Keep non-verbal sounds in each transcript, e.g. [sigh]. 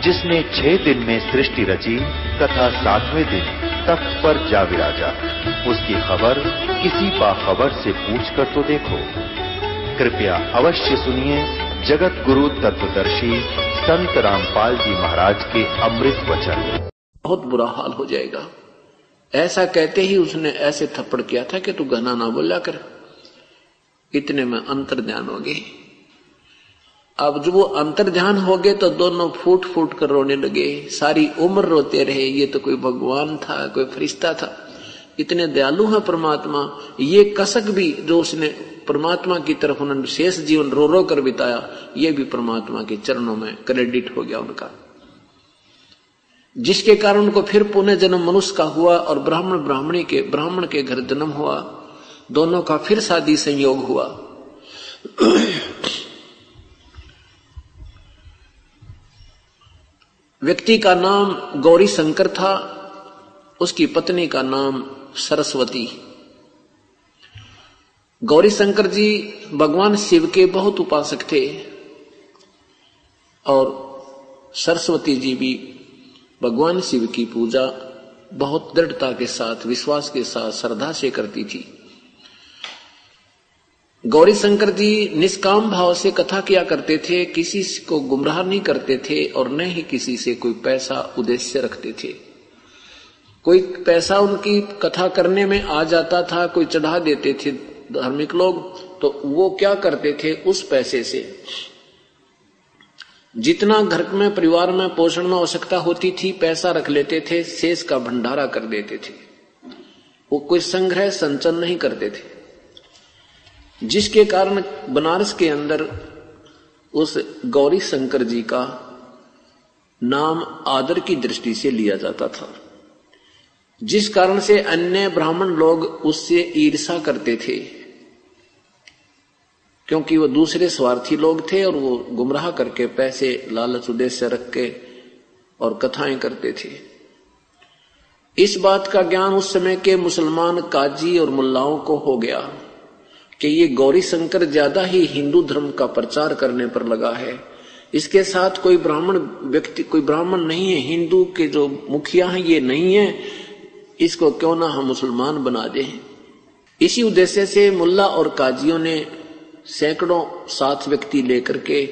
जिसने छह दिन में सृष्टि रची तथा सातवें दिन तख्त पर जा विराजा। उसकी खबर किसी बाखबर से पूछ कर तो देखो। कृपया अवश्य सुनिए जगत गुरु तत्वदर्शी संत रामपाल जी महाराज के अमृत वचन। बहुत बुरा हाल हो जाएगा। ऐसा कहते ही उसने ऐसे थप्पड़ किया था कि तू गना ना बोला कर इतने में अंतर ध्यान हो गई। अब जब वो अंतर ध्यान हो गए तो दोनों फूट फूट कर रोने लगे। सारी उम्र रोते रहे। ये तो कोई भगवान था, कोई फरिश्ता था। इतने दयालु है परमात्मा। ये कसक भी जो उसने परमात्मा की तरफ़ उन्होंने शेष जीवन रो रो कर बिताया, ये भी परमात्मा के चरणों में क्रेडिट हो गया उनका। जिसके कारण उनको फिर पुनः जन्म मनुष्य का हुआ और ब्राह्मण ब्राह्मणी के, ब्राह्मण के घर जन्म हुआ। दोनों का फिर शादी संयोग हुआ। व्यक्ति का नाम गौरी शंकर था, उसकी पत्नी का नाम सरस्वती। गौरी शंकर जी भगवान शिव के बहुत उपासक थे और सरस्वती जी भी भगवान शिव की पूजा बहुत दृढ़ता के साथ, विश्वास के साथ, श्रद्धा से करती थी। गौरी शंकर जी निष्काम भाव से कथा किया करते थे, किसी को गुमराह नहीं करते थे और न ही किसी से कोई पैसा उद्देश्य रखते थे। कोई पैसा उनकी कथा करने में आ जाता था, कोई चढ़ा देते थे धार्मिक लोग तो वो क्या करते थे उस पैसे से? जितना घर में, परिवार में पोषण में आवश्यकता होती थी, पैसा रख लेते थे, शेष का भंडारा कर देते थे। वो कोई संग्रह, संचन नहीं करते थे। जिसके कारण बनारस के अंदर उस गौरी शंकर जी का नाम आदर की दृष्टि से लिया जाता था। जिस कारण से अन्य ब्राह्मण लोग उससे ईर्षा करते थे, क्योंकि वो दूसरे स्वार्थी लोग थे और वो गुमराह करके पैसे, लालच, उद्देश्य रख के और कथाएँ करते थे। इस बात का ज्ञान उस समय के मुसलमान काजी और मुल्लाओं को हो गया। कि ये गौरी शंकर ज़्यादा ही हिंदू धर्म का प्रचार करने पर लगा है। इसके साथ कोई ब्राह्मण व्यक्ति, कोई ब्राह्मण नहीं है, हिंदू के जो मुखिया हैं, ये नहीं है। इसको क्यों ना हम मुसलमान बना दें? इसी उद्देश्य से मुल्ला और काजियों ने सैकड़ों सात व्यक्ति लेकर के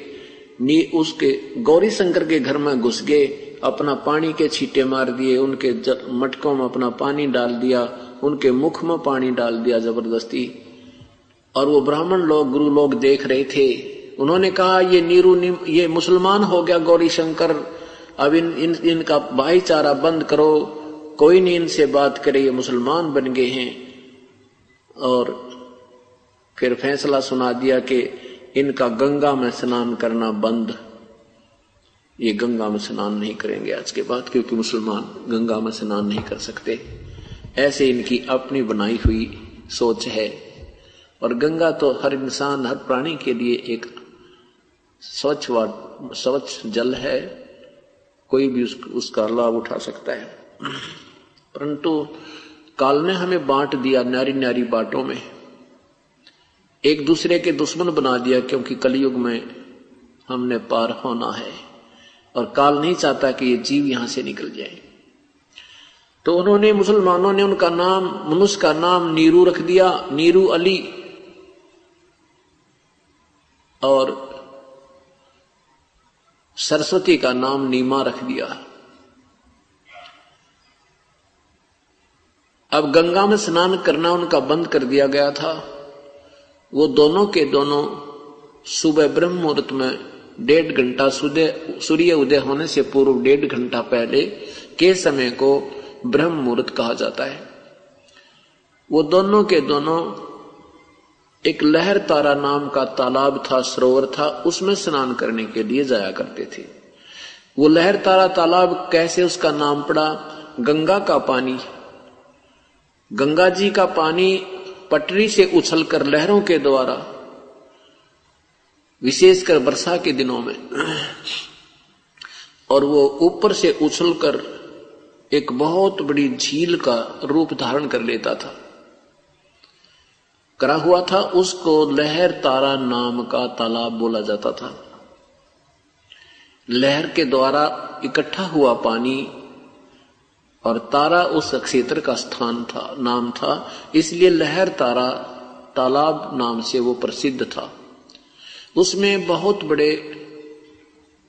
नी, उसके गौरी शंकर के घर में घुस गए, अपना पानी के छीटे मार दिए, उनके मटकों में अपना पानी डाल दिया, उनके मुख में पानी डाल दिया ज़बरदस्ती। और वो ब्राह्मण लोग गुरु लोग देख रहे थे। उन्होंने कहा ये नीरू नी, ये मुसलमान हो गया गौरी शंकर। अब इन, इन इनका भाईचारा बंद करो। कोई नहीं इनसे बात करे ये मुसलमान बन गए हैं। और फिर फैसला सुना दिया कि इनका गंगा में स्नान करना बंद। ये गंगा में स्नान नहीं करेंगे आज के बाद क्योंकि मुसलमान गंगा में स्नान नहीं कर सकते। ऐसे इनकी अपनी बनाई हुई सोच है। और गंगा तो हर इंसान हर प्राणी के लिए एक स्वच्छ व स्वच्छ जल है। कोई भी उस, उसका लाभ उठा सकता है। परंतु काल ने हमें बांट दिया नारी नारी बाटों में। एक दूसरे के दुश्मन बना दिया क्योंकि कलयुग में हमने पार होना है। और काल नहीं चाहता कि ये जीव यहाँ से निकल जाए। तो उन्होंने मुसलमानों ने उनका नाम मनुष्य का नाम नीरू रख दिया। नीरू अली। और सरस्वती का नाम नीमा रख दिया अब गंगा में स्नान करना उनका बंद कर दिया गया था। वो दोनों के दोनों सुबह ब्रह्म मुहूर्त में डेढ़ घंटा सूर्य उदय होने से पूर्व डेढ़ घंटा पहले के समय को ब्रह्म मुहूर्त कहा जाता है। वो दोनों के दोनों एक लहर तारा नाम का तालाब था, सरोवर था, उसमें स्नान करने के लिए जाया करते थे। वो लहर तारा तालाब कैसे उसका नाम पड़ा? गंगा का पानी। गंगा जी का पानी पटरी से उछलकर लहरों के द्वारा, विशेषकर वर्षा के दिनों में, और वो ऊपर से उछलकर एक बहुत बड़ी झील का रूप धारण कर लेता था। करा हुआ था, उसको लहर तारा नाम का तालाब बोला जाता था। लहर के द्वारा इकट्ठा हुआ पानी और तारा उस क्षेत्र का स्थान था, नाम था। इसलिए लहर तारा, तालाब नाम से वो प्रसिद्ध था। उसमें बहुत बड़े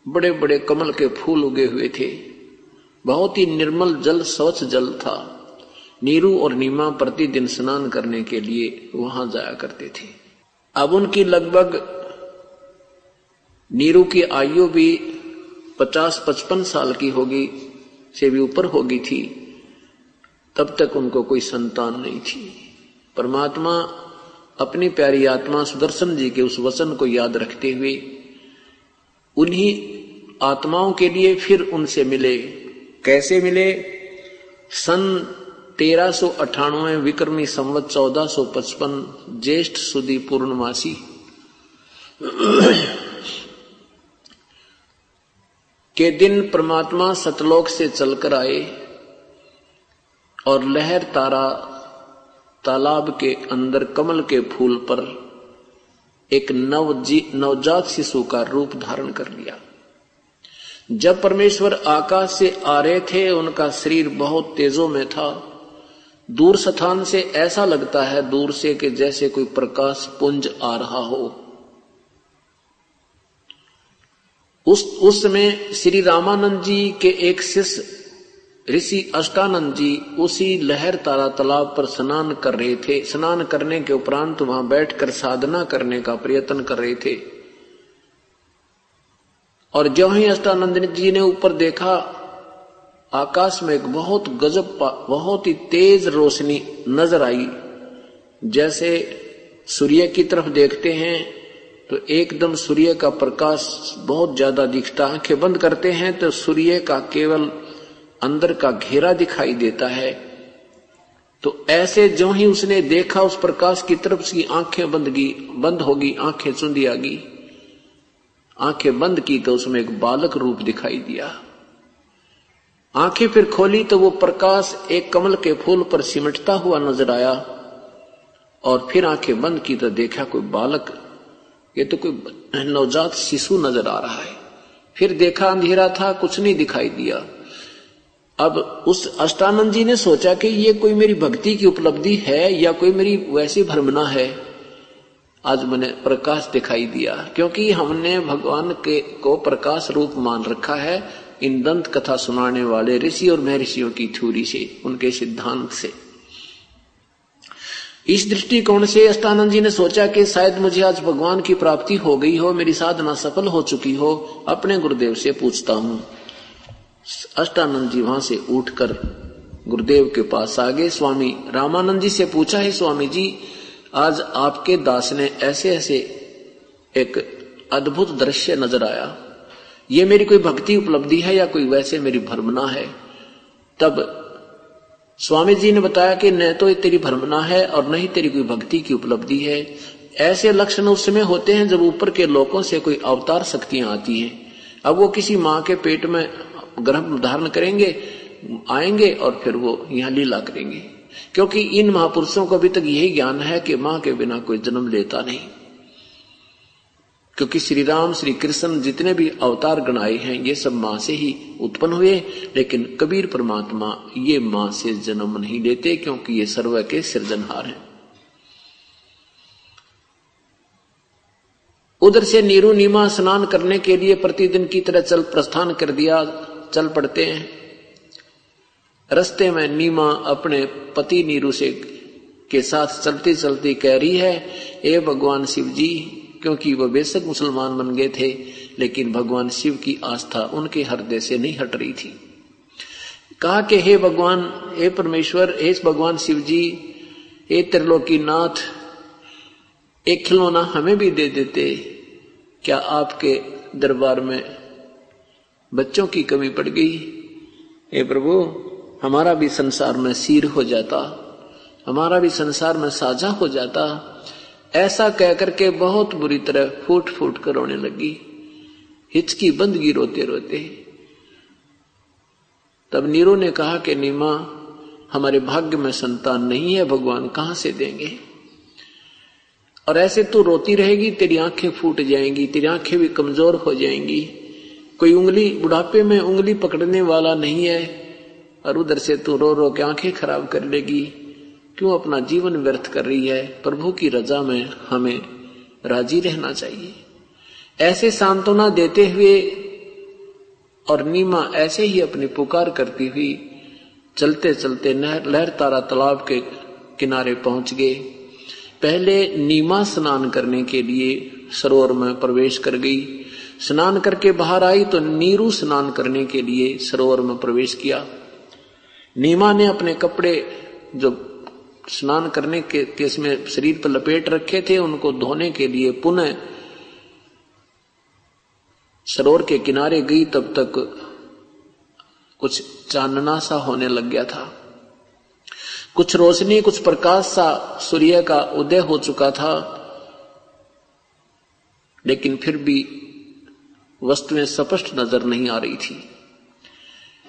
बड़े बड़े कमल के फूल उगे हुए थे। बहुत ही निर्मल जल, स्वच्छ जल था। नीरू और नीमा प्रतिदिन स्नान करने के लिए वहाँ जाया करते थे। अब उनकी लगभग नीरू की आयु भी पचास पचपन साल की होगी, से भी ऊपर होगी थी। तब तक उनको कोई संतान नहीं थी। परमात्मा अपनी प्यारी आत्मा सुदर्शन जी के उस वचन को याद रखते हुए उन्हीं आत्माओं के लिए फिर उनसे मिले। कैसे मिले? सन तेरह सो अठानवे, विक्रमी संवत चौदह सो पचपन, ज्येष्ठ सुदी पूर्णमासी। के दिन परमात्मा सतलोक से चलकर आए और लहर तारा तालाब के अंदर कमल के फूल पर एक नव नवजात शिशु का रूप धारण कर लिया। जब परमेश्वर आकाश से आ रहे थे, उनका शरीर बहुत तेजों में था। दूर स्थान से ऐसा लगता है दूर से कि जैसे कोई प्रकाश पुंज आ रहा हो। उस उस समय श्री रामानंद जी के एक शिष्य, ऋषि अष्टानंद जी, उसी लहर तारा तालाब पर स्नान कर रहे थे। स्नान करने के उपरांत वहाँ बैठकर साधना करने का प्रयत्न कर रहे थे। और जो ही अष्टानंद जी ने ऊपर देखा आकाश में एक बहुत गजब बहुत ही तेज रोशनी नज़र आई। जैसे सूर्य की तरफ़ देखते हैं तो एकदम सूर्य का प्रकाश बहुत ज़्यादा दिखता है आँखें बंद करते हैं तो सूर्य का केवल अंदर का घेरा दिखाई देता है। तो ऐसे जो ही उसने देखा, उस प्रकाश की तरफ़ से आँखें बंद की, बंद होगी, आँखें चुंदी आ गई। आँखें बंद की तो उसमें एक बालक रूप दिखाई दिया। आँखें फिर खोली तो वो प्रकाश एक कमल के फूल पर सिमटता हुआ नज़र आया और फिर आँखें बंद की तो देखा कोई बालक, ये तो कोई नवजात शिशु नज़र आ रहा है। फिर देखा अंधेरा था, कुछ नहीं दिखाई दिया। अब उस अष्टानंद जी ने सोचा कि ये कोई मेरी भक्ति की उपलब्धि है या कोई मेरी वैसी भ्रमना है। आज मैंने प्रकाश दिखाई दिया, क्योंकि हमने भगवान के को प्रकाश रूप मान रखा है। इन दंत कथा सुनाने वाले ऋषि और महर्षियों की थ्योरी से, उनके सिद्धांत से। इस दृष्टिकोण से अष्टानंद जी ने सोचा कि शायद मुझे आज भगवान की प्राप्ति हो गई हो, मेरी साधना सफल हो चुकी हो, अपने गुरुदेव से पूछता हूँ। अष्टानंद जी वहाँ से उठकर गुरुदेव के पास आ गए। स्वामी रामानंद जी से पूछा, है स्वामी जी, आज आपके दास ने ऐसे ऐसे एक अद्भुत दृश्य नज़र आया। ये मेरी कोई भक्ति उपलब्धि है या कोई वैसे मेरी भ्रमना है? तब स्वामी जी ने बताया कि न तो ये तेरी भ्रमना है और न ही तेरी कोई भक्ति की उपलब्धि है। ऐसे लक्षण उस समय होते हैं जब ऊपर के लोगों से कोई अवतार शक्तियाँ आती हैं। अब वो किसी माँ के पेट में गर्भ धारण करेंगे, आएँगे और फिर वो यहाँ लीला करेंगे। क्योंकि इन महापुरुषों को अभी तक यही ज्ञान है कि माँ के बिना कोई जन्म लेता नहीं। क्योंकि श्री राम श्री कृष्ण जितने भी अवतार गणाए हैं, ये सब माँ से ही उत्पन्न हुए। लेकिन कबीर परमात्मा ये माँ से जन्म नहीं लेते, क्योंकि ये सर्व के सृजनहार हैं। उधर से नीरू नीमा स्नान करने के लिए प्रतिदिन की तरह चल प्रस्थान कर दिया, चल पड़ते हैं। रस्ते में नीमा अपने पति नीरू से के साथ चलती चलती कह रही है, ए भगवान शिव जी क्योंकि वह बेशक मुसलमान बन गए थे, लेकिन भगवान शिव की आस्था उनके हृदय से नहीं हट रही थी। कहा कि, हे भगवान, हे परमेश्वर, हे भगवान शिव जी हे त्रिलोकी नाथ, एक खिलौना हमें भी दे देते। क्या आपके दरबार में बच्चों की कमी पड़ गई? हे प्रभु, हमारा भी संसार में सिर हो जाता, हमारा भी संसार में साझा हो जाता ऐसा कहकर के बहुत बुरी तरह फूट फूट कर रोने लगी। हिचकी बंदगी रोते रोते तब नीरो ने कहा कि, नीमा, हमारे भाग्य में संतान नहीं है, भगवान कहाँ से देंगे? और ऐसे तू रोती रहेगी, तेरी आँखें फूट जाएँगी, तेरी आँखें भी कमज़ोर हो जाएँगी। कोई उंगली, बुढ़ापे में उंगली पकड़ने वाला नहीं है, और उधर से तू रो रो के आँखें खराब कर लेगी। क्यों अपना जीवन व्यर्थ कर रही है? प्रभु की रजा में हमें राज़ी रहना चाहिए। ऐसे सांत्वना देते हुए और नीमा ऐसे ही अपनी पुकार करती हुई चलते चलते लहर तारा तालाब के किनारे पहुँच गए। पहले नीमा स्नान करने के लिए सरोवर में प्रवेश कर गई। स्नान करके बाहर आई तो नीरू स्नान करने के लिए सरोवर में प्रवेश किया। नीमा ने अपने कपड़े जो स्नान करने के केस में शरीर पर लपेट रखे थे, उनको धोने के लिए पुनः सरोवर के किनारे गई, तब तक कुछ चांदना सा होने लग गया था। कुछ रोशनी, कुछ प्रकाश सा सूर्य का उदय हो चुका था, लेकिन फिर भी वस्तुएँ स्पष्ट नज़र नहीं आ रही थी।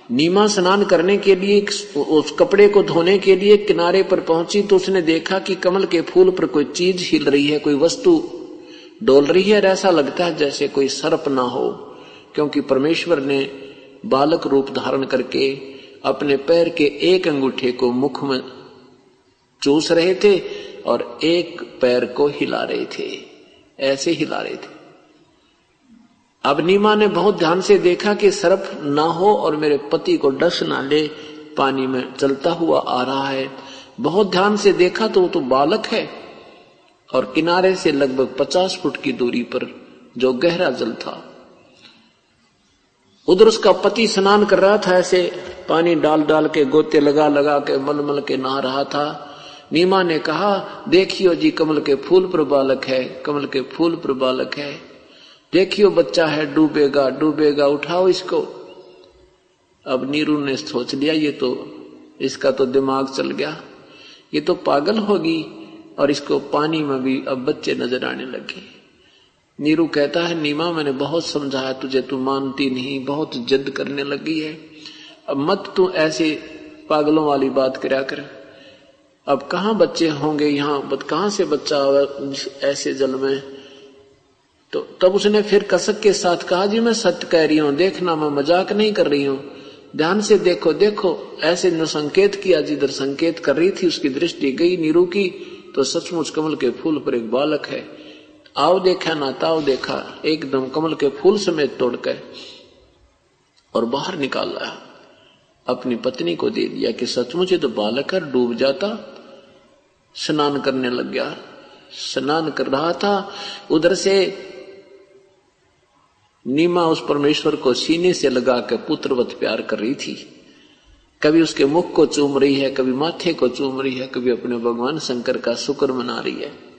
नीमा स्नान करने के लिए, उस कपड़े को धोने के लिए किनारे पर पहुँची तो उसने देखा कि कमल के फूल पर कोई चीज़ हिल रही है, कोई वस्तु डोल रही है। ऐसा लगता है जैसे कोई सर्प ना हो, क्योंकि परमेश्वर ने बालक रूप धारण करके अपने पैर के एक अंगूठे को मुख में चूस रहे थे और एक पैर को हिला रहे थे, ऐसे हिला रहे थे। अब नीमा ने बहुत ध्यान से देखा कि सर्प ना हो और मेरे पति को डस ना ले, पानी में चलता हुआ आ रहा है। बहुत ध्यान से देखा तो वो तो बालक है और किनारे से लगभग पचास फुट की दूरी पर जो गहरा जल था। उधर उसका पति स्नान कर रहा था, ऐसे पानी डाल डाल के, गोते लगा लगा के, मल मल के नहा रहा था। नीमा ने कहा, देखियो जी, कमल के फूल पर बालक है, कमल के फूल पर बालक है। देखियो बच्चा है, डूबेगा डूबेगा, उठाओ इसको। अब नीरू ने सोच लिया, ये तो इसका तो दिमाग चल गया। ये तो पागल होगी और इसको पानी में भी अब बच्चे नज़र आने लगे। नीरू कहता है, नीमा, मैंने बहुत समझाया तुझे, तू मानती नहीं, बहुत जिद करने लगी है। अब मत तू ऐसे पागलों वाली बात करा कर। अब कहा बच्चे होंगे यहाँ? कहाँ से बच्चा ऐसे जल में? तो तब उसने फिर कसक के साथ कहा, जी, मैं सत्य कह रही हूँ, देखना मैं मज़ाक नहीं कर रही हूँ। ध्यान से देखो देखो, ऐसे जो संकेत किया जिधर संकेत कर रही थी, उसकी दृष्टि गई नीरू की तो सचमुच कमल के फूल पर एक बालक है। आओ देखा ना ताव देखा, एकदम कमल के फूल समेत तोड़ कर और बाहर निकाल लाया अपनी पत्नी को दे दिया कि सचमुच तो बालक है, डूब जाता, स्नान करने लग गया। स्नान कर रहा था, उधर से नीमा उस परमेश्वर को सीने से लगा कर पुत्रवत प्यार कर रही थी। कभी उसके मुख को चूम रही है, कभी माथे को चूम रही है, कभी अपने भगवान शंकर का शुक्र मना रही है।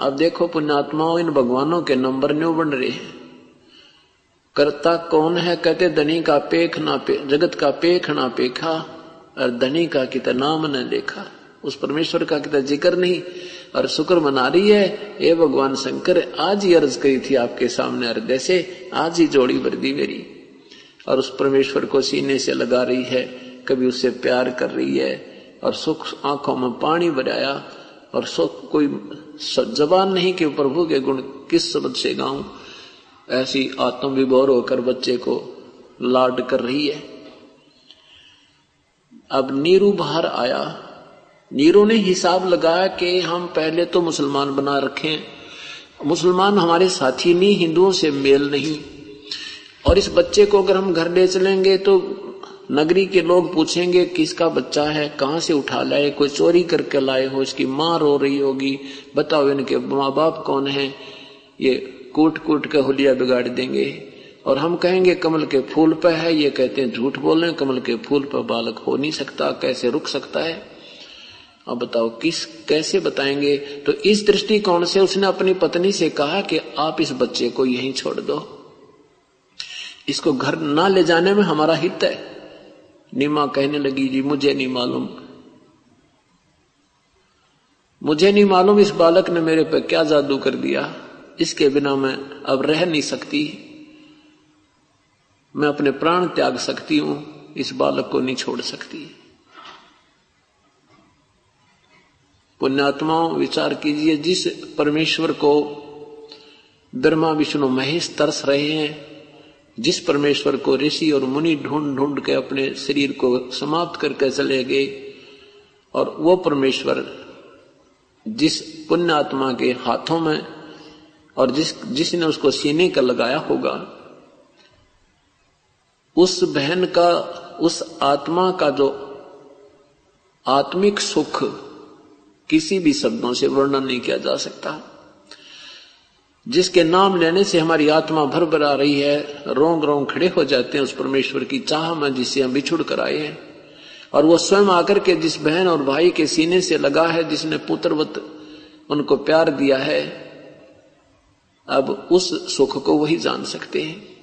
अब देखो पुण्यात्माओं, इन भगवानों के नंबर न्यू बन रहे हैं। करता कौन है? कहते, धनी का पेख ना पे, जगत का पेख ना पेखा, और धनी का कितना नाम न देखा। उस परमेश्वर का कितना ज़िक्र नहीं, और शुक्र मना रही है ये भगवान शंकर, आज ही अर्ज़ करी थी आपके सामने हृदय से आज ही जोड़ी भर दी मेरी। और उस परमेश्वर को सीने से लगा रही है, कभी उससे प्यार कर रही है, और सुख आँखों में पानी बजाया और सुख कोई जबान नहीं कि प्रभु के गुण किस शब्द से गाऊं। ऐसी आत्म विभोर होकर बच्चे को लाड कर रही है। अब नीरू बाहर आया नीरो ने हिसाब लगाया कि हम पहले तो मुसलमान बना रखे। मुसलमान हमारे साथी नहीं, हिंदुओं से मेल नहीं। और इस बच्चे को अगर हम घर ले चलेंगे तो नगरी के लोग पूछेंगे, किसका बच्चा है, कहाँ से उठा लाए, कोई चोरी करके लाए हो, इसकी माँ रो रही होगी, बताओ इनके माँ बाप कौन है? ये कूट कूट के होलिया बिगाड़ देंगे। और हम कहेंगे, कमल के फूल पर है, ये कहते हैं झूठ बोल रहे कमल के फूल पर बालक हो नहीं सकता, कैसे रुक सकता है? अब बताओ, किस, कैसे बताएँगे? तो इस दृष्टिकोण से उसने अपनी पत्नी से कहा कि आप इस बच्चे को यहीं छोड़ दो। इसको घर ना ले जाने में हमारा हित है। नीमा कहने लगी, जी, मुझे नहीं मालूम। मुझे नहीं मालूम इस बालक ने मेरे पे क्या जादू कर दिया। इसके बिना मैं अब रह नहीं सकती। मैं अपने प्राण त्याग सकती हूँ, इस बालक को नहीं छोड़ सकती। पुण्यात्माओं विचार कीजिए, जिस परमेश्वर को ब्रह्मा, विष्णु, महेश तरस रहे हैं, जिस परमेश्वर को ऋषि और मुनि ढूंढ ढूंढ के अपने शरीर को समाप्त करके चले गए, और वो परमेश्वर जिस पुण्य आत्मा के हाथों में और जिस, जिसने उसको सीने का लगाया होगा, उस बहन का, उस आत्मा का जो आत्मिक सुख किसी भी शब्दों से वर्णन नहीं किया जा सकता। जिसके नाम लेने से हमारी आत्मा भर भर आ रही है रोंग रोंग खड़े हो जाते हैं उस परमेश्वर की चाह में जिसे हम बिछुड़ कर आए हैं। और वो स्वयं आकर के जिस बहन और भाई के सीने से लगा है, जिसने पुत्रवत उनको प्यार दिया है, अब उस सुख को वही जान सकते हैं।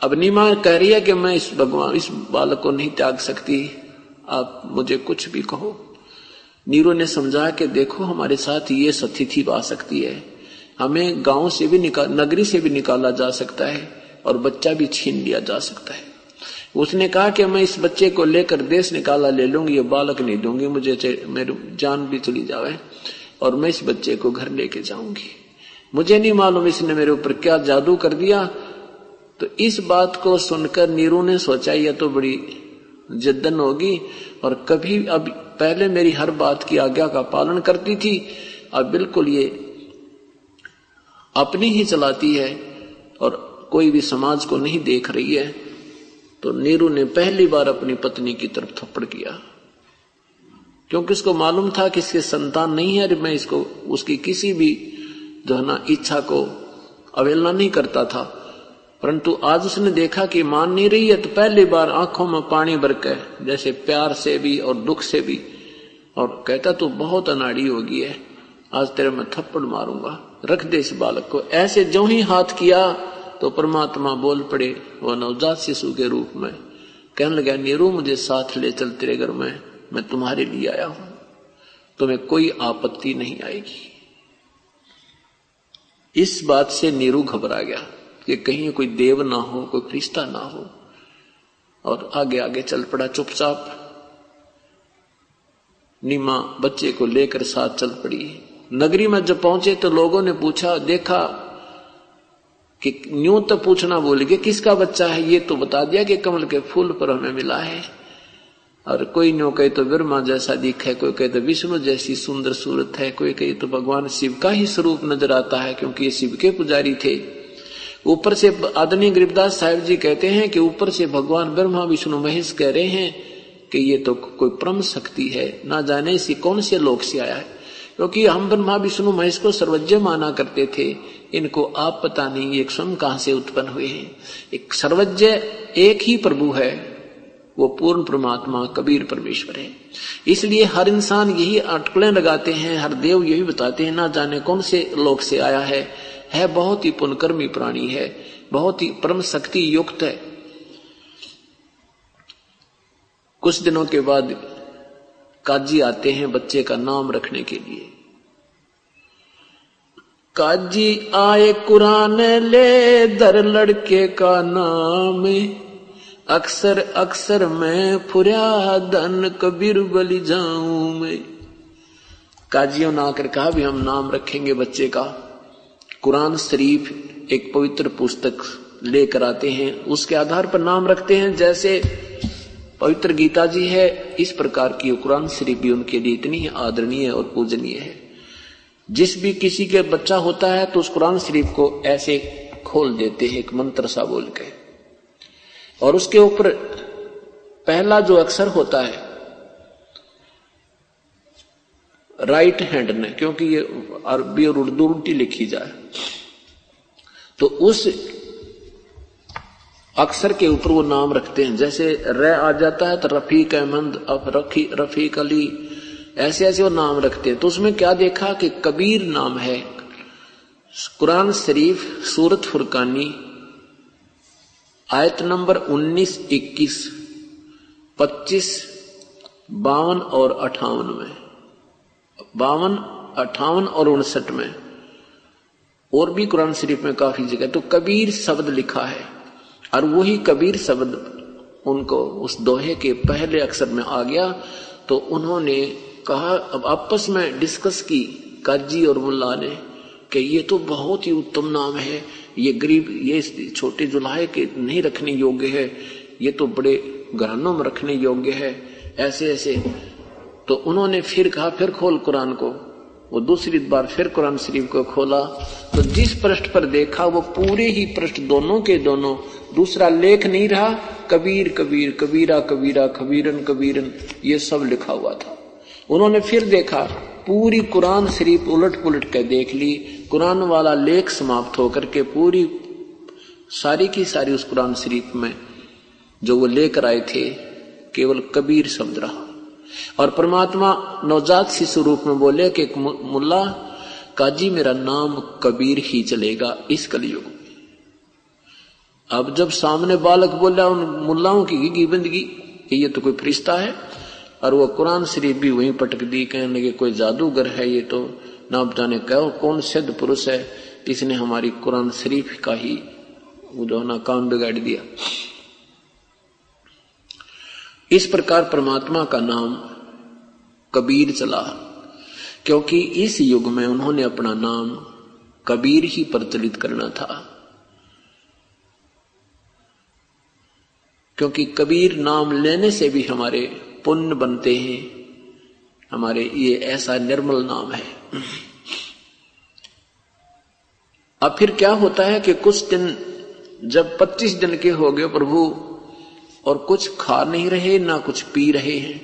अब नीमा कह रही है कि मैं इस भगवान, इस बालक को नहीं त्याग सकती। आप मुझे कुछ भी कहो। नीरो ने समझा कि देखो, हमारे साथ ये सतिथि आ सकती है। हमें गाँव से भी निकाल नगरी से भी निकाला जा सकता है और बच्चा भी छीन लिया जा सकता है। उसने कहा कि मैं इस बच्चे को लेकर देश निकाला ले लूँगी, ये बालक नहीं दूँगी, मुझे मेरी जान भी चली जावे और मैं इस बच्चे को घर लेके जाऊँगी। मुझे नहीं मालूम इसने मेरे ऊपर क्या जादू कर दिया। तो इस बात को सुनकर नीरू ने सोचा, यह तो बड़ी जिद्दन होगी और कभी अब पहले मेरी हर बात की आज्ञा का पालन करती थी, अब बिल्कुल ये अपनी ही चलाती है और कोई भी समाज को नहीं देख रही है तो नीरू ने पहली बार अपनी पत्नी की तरफ़ थप्पड़ किया। क्योंकि उसको मालूम था कि इसके संतान नहीं है मैं इसको, उसकी किसी भी जो है ना, इच्छा को अवेलना नहीं करता था। परंतु आज उसने देखा कि मान नहीं रही है तो पहली बार आँखों में पानी भर के जैसे प्यार से भी और दुख से भी, और कहता, तू बहुत अनाड़ी होगी है, आज तेरे मैं थप्पड़ मारूँगा। रख दे इस बालक को। ऐसे जो ही हाथ किया तो परमात्मा बोल पड़े वह नवजात शिशु के रूप में। कहने लगा, नीरू, मुझे साथ ले चल तेरे घर में, मैं तुम्हारे लिए आया हूँ। तुम्हें कोई आपत्ति नहीं आएगी। इस बात से नीरू घबरा गया। कि कहीं कोई देव ना हो, कोई फरिश्ता ना हो। और आगे आगे चल पड़ा चुपचाप। नीमा बच्चे को लेकर साथ चल पड़ी। नगरी में जब पहुँचे तो लोगों ने पूछा, देखा कि न्यू तो पूछना बोल गए, किसका बच्चा है? ये तो बता दिया कि कमल के फूल पर हमें मिला है। और कोई न्यू कहे तो ब्रह्मा जैसा दिख है, कोई कहे तो विष्णु जैसी सुंदर सूरत है, कोई कहे तो भगवान शिव का ही स्वरूप नज़र आता है, क्योंकि ये शिव के पुजारी थे। ऊपर से आदरणीय गरीबदास साहिब जी कहते हैं कि ऊपर से भगवान ब्रह्मा, विष्णु महेश कह रहे हैं कि ये तो कोई परम शक्ति है। ना जाने इसी कौन से लोक से आया है। क्योंकि हम ब्रह्मा, विष्णु महेश को सर्वज्ञ माना करते थे। इनको आप पता नहीं ये स्वयं कहाँ से उत्पन्न हुए हैं। एक सर्वज्ञ एक ही प्रभु है। वो पूर्ण परमात्मा, कबीर परमेश्वर है। इसलिए हर इंसान यही अटकलें लगाते हैं, हर देव यही बताते हैं, ना जाने कौन से लोक से आया है। है, बहुत ही पुनकर्मी प्राणी है, बहुत ही परम शक्ति युक्त है। कुछ दिनों के बाद काजी आते हैं बच्चे का नाम रखने के लिए। काजी आए कुरान ले, दर लड़के का नाम। अक्सर अक्सर मैं फुरिया धन कबीर बलि जाऊँ। मैं काजियों ने आकर कहा भी हम नाम रखेंगे बच्चे का। कुरान शरीफ एक पवित्र पुस्तक लेकर आते हैं। उसके आधार पर नाम रखते हैं। जैसे पवित्र गीता जी है, इस प्रकार की कुरान शरीफ भी उनके लिए इतनी आदरणीय और पूजनीय है। जिस भी किसी के बच्चा होता है तो उस कुरान शरीफ को ऐसे खोल देते हैं, एक मंत्र सा बोल के और उसके ऊपर पहला जो अक्षर होता है राइट हैंड ने क्योंकि ये अरबी और उर्दू उल्टी लिखी जाए। तो उस अक्सर के ऊपर वो नाम रखते हैं। जैसे र आ जाता है तो रफीक अहमद रफी रफीक अली ऐसे ऐसे वो नाम रखते हैं। तो उसमें क्या देखा कि कबीर नाम है। कुरान शरीफ सूरत फुरकानी आयत नंबर 19, 21, 25, बावन और अठावन में। बावन अठावन और उनसठ में। और भी कुरान शरीफ में काफ़ी जगह तो कबीर शब्द लिखा है। और वही कबीर शब्द उनको उस दोहे के पहले अक्षर में आ गया तो उन्होंने कहा, अब आपस में डिस्कस की काजी और मुल्ला ने, कि ये तो बहुत ही उत्तम नाम है, ये गरीब, ये छोटे जुलाहे के नहीं रखने योग्य है, ये तो बड़े घरानों में रखने योग्य है ऐसे ऐसे तो उन्होंने फिर कहा, फिर खोल कुरान को। वो दूसरी बार फिर कुरान शरीफ को खोला। तो जिस पृष्ठ पर देखा, वो पूरे ही पृष्ठ दोनों के दोनों। दूसरा लेख नहीं रहा, कबीर कबीर, कबीरा कबीरा कबीरन कबीरन, ये सब लिखा हुआ था। उन्होंने फिर देखा, पूरी कुरान शरीफ उलट पुलट कर देख ली। कुरान वाला लेख समाप्त होकर के पूरी, सारी की सारी उस कुरान शरीफ में, जो वो लेकर आए थे, केवल कबीर शब्द रहा। और परमात्मा नवजात शिशु रूप में बोले कि मुल्ला, काजी, मेरा नाम कबीर ही चलेगा इस कलयुग में। अब जब सामने बालक बोला उन मुल्लाओं की गी बंदगी कि ये तो कोई फरिश्ता है, और वो कुरान शरीफ भी वहीं पटक दी, कहने लगे, कोई जादूगर है ये तो ना जाने कहो, कौन सिद्ध पुरुष है, इसने हमारी कुरान शरीफ का ही वो जो ना काम बिगाड़ दिया। इस प्रकार परमात्मा का नाम कबीर चला क्योंकि इस युग में उन्होंने अपना नाम कबीर ही प्रचलित करना था। क्योंकि कबीर नाम लेने से भी हमारे पुण्य बनते हैं, हमारे ये ऐसा निर्मल नाम है। अब फिर क्या होता है कि कुछ दिन, जब 25 दिन के हो गए, प्रभु और कुछ खा नहीं रहे, ना कुछ पी रहे हैं।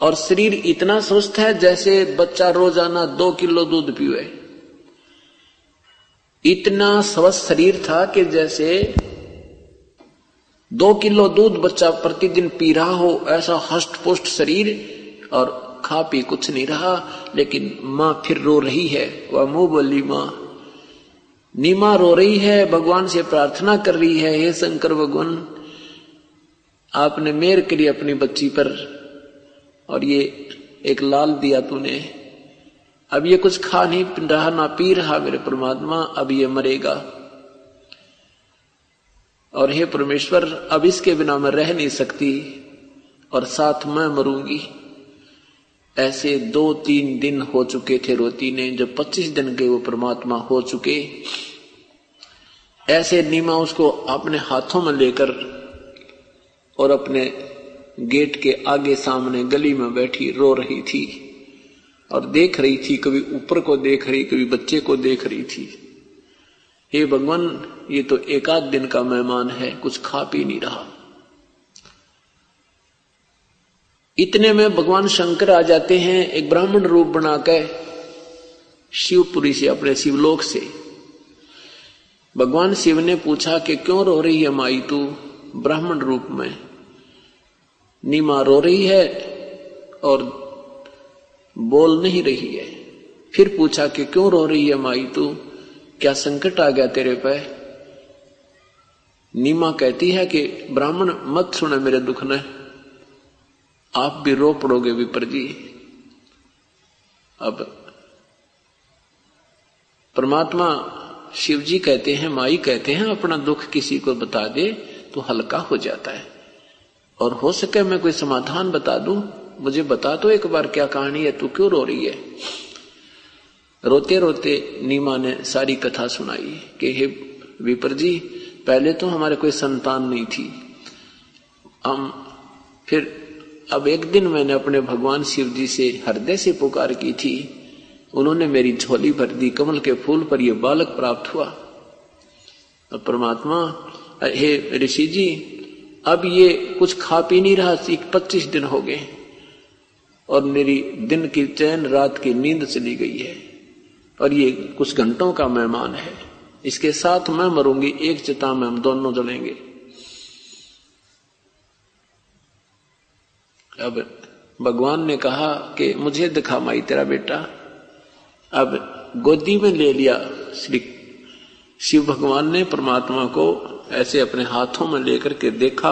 और शरीर इतना स्वस्थ है, जैसे बच्चा रोज़ाना दो किलो दूध पीवे। इतना स्वस्थ शरीर था कि जैसे दो किलो दूध बच्चा प्रतिदिन पी रहा हो, ऐसा हष्ट पुष्ट शरीर और खा पी कुछ नहीं रहा, लेकिन माँ फिर रो रही है। वह मुँह बोली, माँ, नीमा रो रही है, भगवान से प्रार्थना कर रही है, हे शंकर भगवान आपने मेर करी अपनी बच्ची पर और ये एक लाल दिया तूने। अब ये कुछ खा नहीं रहा ना पी रहा मेरे परमात्मा, अब ये मरेगा। और हे परमेश्वर, अब इसके बिना मैं रह नहीं सकती और साथ मैं मरूँगी। ऐसे दो तीन दिन हो चुके थे रोती ने, जब पच्चीस दिन के वो परमात्मा हो चुके। ऐसे नीमा उसको अपने हाथों में लेकर और अपने गेट के आगे सामने गली में बैठी रो रही थी और देख रही थी, कभी ऊपर को देख रही, कभी बच्चे को देख रही थी। हे भगवान, ये तो एकाध दिन का मेहमान है, कुछ खा पी नहीं रहा। इतने में भगवान शंकर आ जाते हैं, एक ब्राह्मण रूप बनाकर शिवपुरी से, अपने शिवलोक से। भगवान शिव ने पूछा कि क्यों रो रही है माई तू, ब्राह्मण रूप में? नीमा रो रही है और बोल नहीं रही है। फिर पूछा कि क्यों रो रही है माई तू? क्या संकट आ गया तेरे पे? नीमा कहती है कि ब्राह्मण, मत सुने मेरे दुख ने। आप भी रो पड़ोगे विपर जी। अब परमात्मा शिव जी कहते हैं, माई कहते हैं, अपना दुख किसी को बता दे तो हल्का हो जाता है। और हो सके मैं कोई समाधान बता दूँ? मुझे बता तो एक बार क्या कहानी है, तू क्यों रो रही है? रोते रोते नीमा ने सारी कथा सुनाई कि, हे विपर जी, पहले तो हमारे कोई संतान नहीं थी। हम फिर अब एक दिन मैंने अपने भगवान शिव जी से हृदय से पुकार की थी। उन्होंने मेरी झोली भर दी, कमल के फूल पर यह बालक प्राप्त हुआ। अब परमात्मा, हे ऋषि जी अब ये कुछ खा पी नहीं रहा पच्चीस दिन हो गए और मेरी दिन की चैन रात की नींद चली गई है। और ये कुछ घंटों का मेहमान है। इसके साथ मैं मरूँगी, एक चिता में हम दोनों जलेंगे। अब भगवान ने कहा कि मुझे दिखा माई तेरा बेटा। अब गोदी में ले लिया श्री शिव भगवान ने परमात्मा को ऐसे अपने हाथों में लेकर के देखा।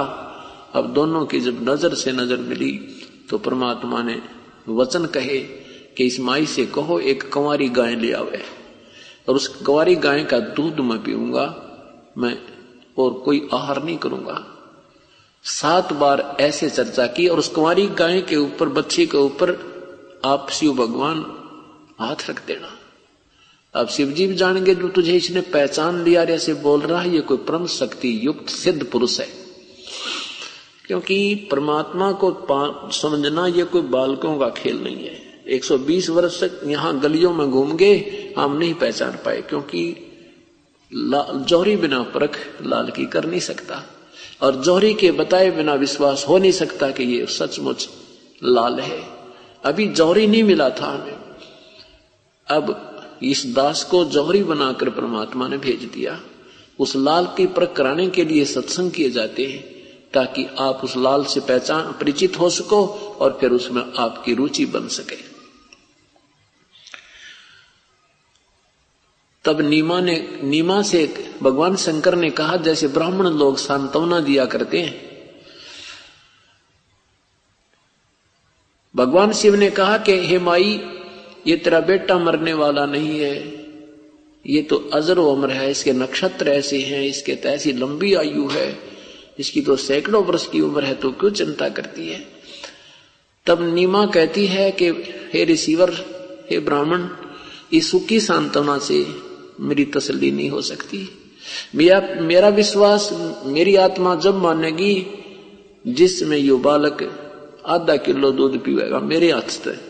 अब दोनों की जब नज़र से नज़र मिली तो परमात्मा ने वचन कहे कि इस माई से कहो, एक कंवारी गाय ले आवे और उस कंवारी गाय का दूध मैं पीऊँगा, मैं और कोई आहार नहीं करूँगा। सात बार ऐसे चर्चा की और उस कुंवारी गाय के ऊपर, बच्चे के ऊपर आप शिव भगवान हाथ रख देना। अब शिव जी भी जानेंगे जो तुझे इसने पहचान लिया ऐसे बोल रहा है, ये कोई परम शक्ति युक्त सिद्ध पुरुष है। क्योंकि परमात्मा को समझना ये कोई बालकों का खेल नहीं है। 120 वर्ष तक यहाँ गलियों में घूम गए हम नहीं पहचान पाए, क्योंकि जौहरी बिना परख लाल की कर नहीं सकता। और जौहरी के बताए बिना विश्वास हो नहीं सकता कि ये सचमुच लाल है। अभी जौहरी नहीं मिला था हमें। अब इस दास को जौहरी बनाकर परमात्मा ने भेज दिया। उस लाल की परख कराने के लिए सत्संग किए जाते हैं, ताकि आप उस लाल से पहचान, परिचित हो सको और फिर उसमें आपकी रुचि बन सके। तब नीमा ने, नीमा से भगवान शंकर ने कहा, जैसे ब्राह्मण लोग सांत्वना दिया करते हैं। भगवान शिव ने कहा कि, हे माई ये तेरा बेटा मरने वाला नहीं है। ये तो अजर उम्र है, इसके नक्षत्र ऐसे हैं, इसके तो ऐसी लंबी आयु है, इसकी तो सैकड़ों वर्ष की उम्र है तो क्यों चिंता करती है? तब नीमा कहती है कि, हे रिसीवर, हे ब्राह्मण, इस सुखी सांत्वना से मेरी तसल्ली नहीं हो सकती। मेरा मेरा विश्वास, मेरी आत्मा जब मानेगी, जिसमें यो बालक आधा किलो दूध पीवेगा, मेरे हाथ से।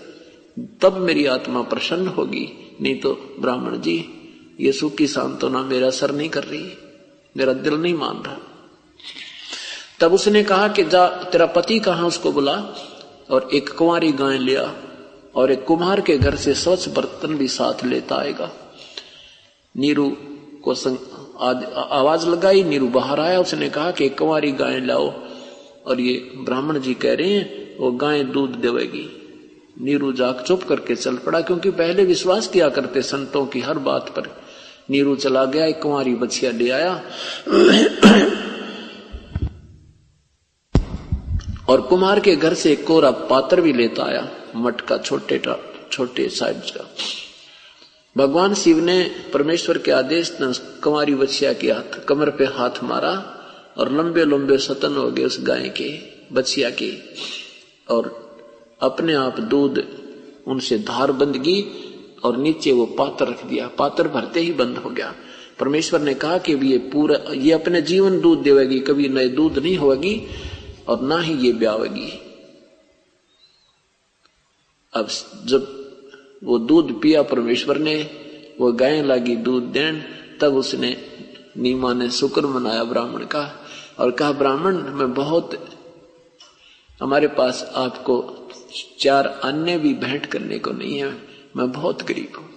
तब मेरी आत्मा प्रसन्न होगी। नहीं तो ब्राह्मण जी ये सुखी सांत्वना मेरा असर नहीं कर रही मेरा दिल नहीं मान रहा। तब उसने कहा कि जा तेरा पति कहा उसको बुला? और एक कुंवारी गाय लिया और एक कुम्हार के घर से स्वच्छ बर्तन भी साथ लेता आएगा। नीरू को संग, आवाज़ लगाई नीरू बाहर आया उसने कहा कि कुंवारी गाय लाओ। और ये ब्राह्मण जी कह रहे हैं वो गाय दूध देवेगी। नीरू जाग चुप करके चल पड़ा, क्योंकि पहले विश्वास किया करते संतों की हर बात पर। नीरू चला गया, एक कुंवारी बछिया ले आया। और कुमार के घर से एक कोरा पात्र भी लेता आया, मटका छोटे छोटे साइज़ का। भगवान शिव ने परमेश्वर के आदेश कुमारी बछिया के हाथ, कमर पे हाथ मारा और लंबे लंबे सतन हो गए उस गाय के, बछिया के। और अपने आप दूध, उनसे धार बंद की और नीचे वो पात्र रख दिया। पात्र भरते ही बंद हो गया। परमेश्वर ने कहा कि ये पूरा, ये अपने जीवन दूध देवेगी, कभी नए दूध नहीं होगी और ना ही ये ब्यावेगी। अब जब वो दूध पिया परमेश्वर ने, वो गाय लागी दूध देन, तब उसने नीमा ने शुक्र मनाया ब्राह्मण का और कहा, ब्राह्मण, मैं बहुत, हमारे पास आपको चार अन्य भी भेंट करने को नहीं है। मैं बहुत गरीब हूँ।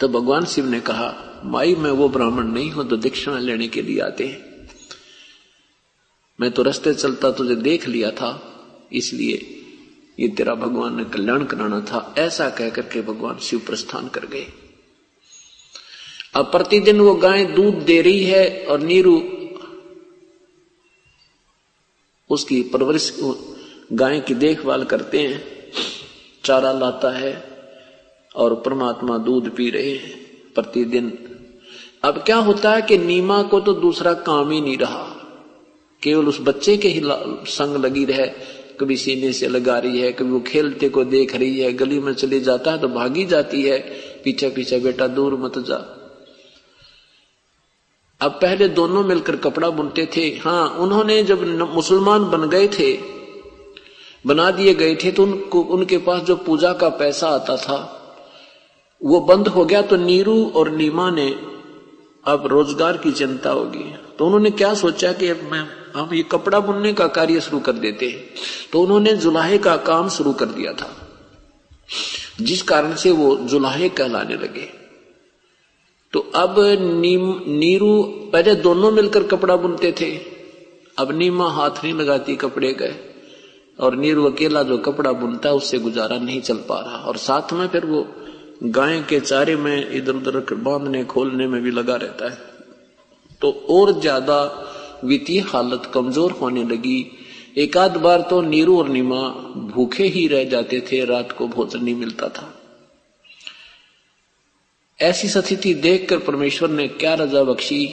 तो भगवान शिव ने कहा, माई, मैं वो ब्राह्मण नहीं हूँ तो दीक्षिणा लेने के लिए आते हैं। मैं तो रस्ते चलता तुझे देख लिया था, इसलिए ये तेरा भगवान ने कल्याण कराना था। ऐसा कह करके भगवान शिव प्रस्थान कर गए। अब प्रतिदिन वो गाय दूध दे रही है और नीरू उसकी परवरिश गाय की देखभाल करते हैं, चारा लाता है और परमात्मा दूध पी रहे हैं प्रतिदिन। अब क्या होता है कि नीमा को तो दूसरा काम ही नहीं रहा। केवल उस बच्चे के ही संग लगी रहे, कभी सीने से लगा रही है, कभी वो खेलते को देख रही है, गली में चले जाता है तो भागी जाती है पीछे पीछे बेटा दूर मत जा। अब पहले दोनों मिलकर कपड़ा बुनते थे। हाँ उन्होंने जब मुसलमान बन गए थे बना दिए गए थे तो उनको, उनके पास जो पूजा का पैसा आता था, वो बंद हो गया तो नीरू और नीमा ने अब रोज़गार की चिंता होगी तो उन्होंने क्या सोचा कि अब मैं, हम ये कपड़ा बुनने का कार्य शुरू कर देते हैं। तो उन्होंने जुलाहे का काम शुरू कर दिया था। जिस कारण से वो जुलाहे कहलाने लगे। तो अब नीम, नीरू पहले दोनों मिलकर कपड़ा बुनते थे। अब नीमा हाथ नहीं लगाती कपड़े गए। और नीरू अकेला जो कपड़ा बुनता है, उससे गुजारा नहीं चल पा रहा। और साथ में फिर वो गाय के चारे में इधर उधर बांधने, खोलने में भी लगा रहता है। तो और ज़्यादा वित्तीय हालत कमज़ोर होने लगी। एक आध बार तो नीरू और नीमा भूखे ही रह जाते थे, रात को भोजन नहीं मिलता था। ऐसी स्थिति देखकर परमेश्वर ने क्या रजा बख्शी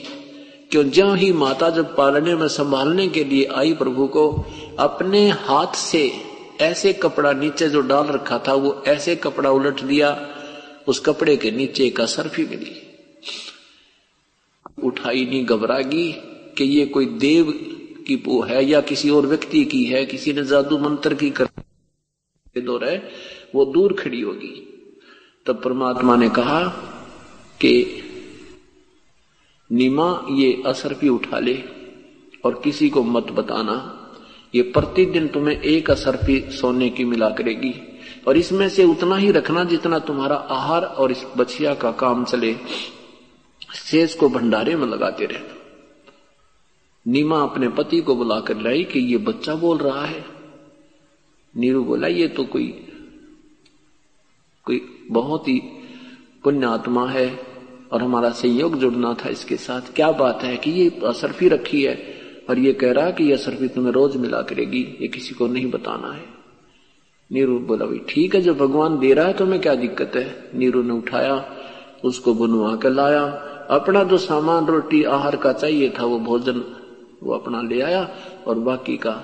क्यों ज्यो ही माता जब पालने में संभालने के लिए आई प्रभु को, अपने हाथ से ऐसे कपड़ा नीचे जो डाल रखा था, वो ऐसे कपड़ा उलट दिया, उस कपड़े के नीचे एक असरफी मिली। उठाई नहीं, घबरागी कि ये कोई देव की वो है या किसी और व्यक्ति की है, किसी ने जादू मंत्र की कर दो रहे वो दूर खड़ी होगी। तब परमात्मा ने कहा कि नीमा ये असर भी उठा ले और किसी को मत बताना। ये प्रतिदिन तुम्हें एक असर भी सोने की मिला करेगी। और इसमें से उतना ही रखना जितना तुम्हारा आहार और इस बछिया का काम चले। शेष को भंडारे में लगाते रहना नीमा अपने पति को बुलाकर लाई कि ये बच्चा बोल रहा है। नीरू बोला, ये तो कोई कोई बहुत ही पुण्य आत्मा है। और हमारा सहयोग जुड़ना था इसके साथ। क्या बात है कि ये असरफी रखी है और ये कह रहा कि ये असरफी तुम्हें रोज मिला करेगी। ये किसी को नहीं बताना है। नीरू बोला, भाई, ठीक है, जब भगवान दे रहा है तो मैं क्या दिक्कत है? नीरू ने उठाया, उसको बुनवा कर लाया। अपना जो सामान, रोटी, आहार का चाहिए था, वो भोजन वो अपना ले आया और बाकी का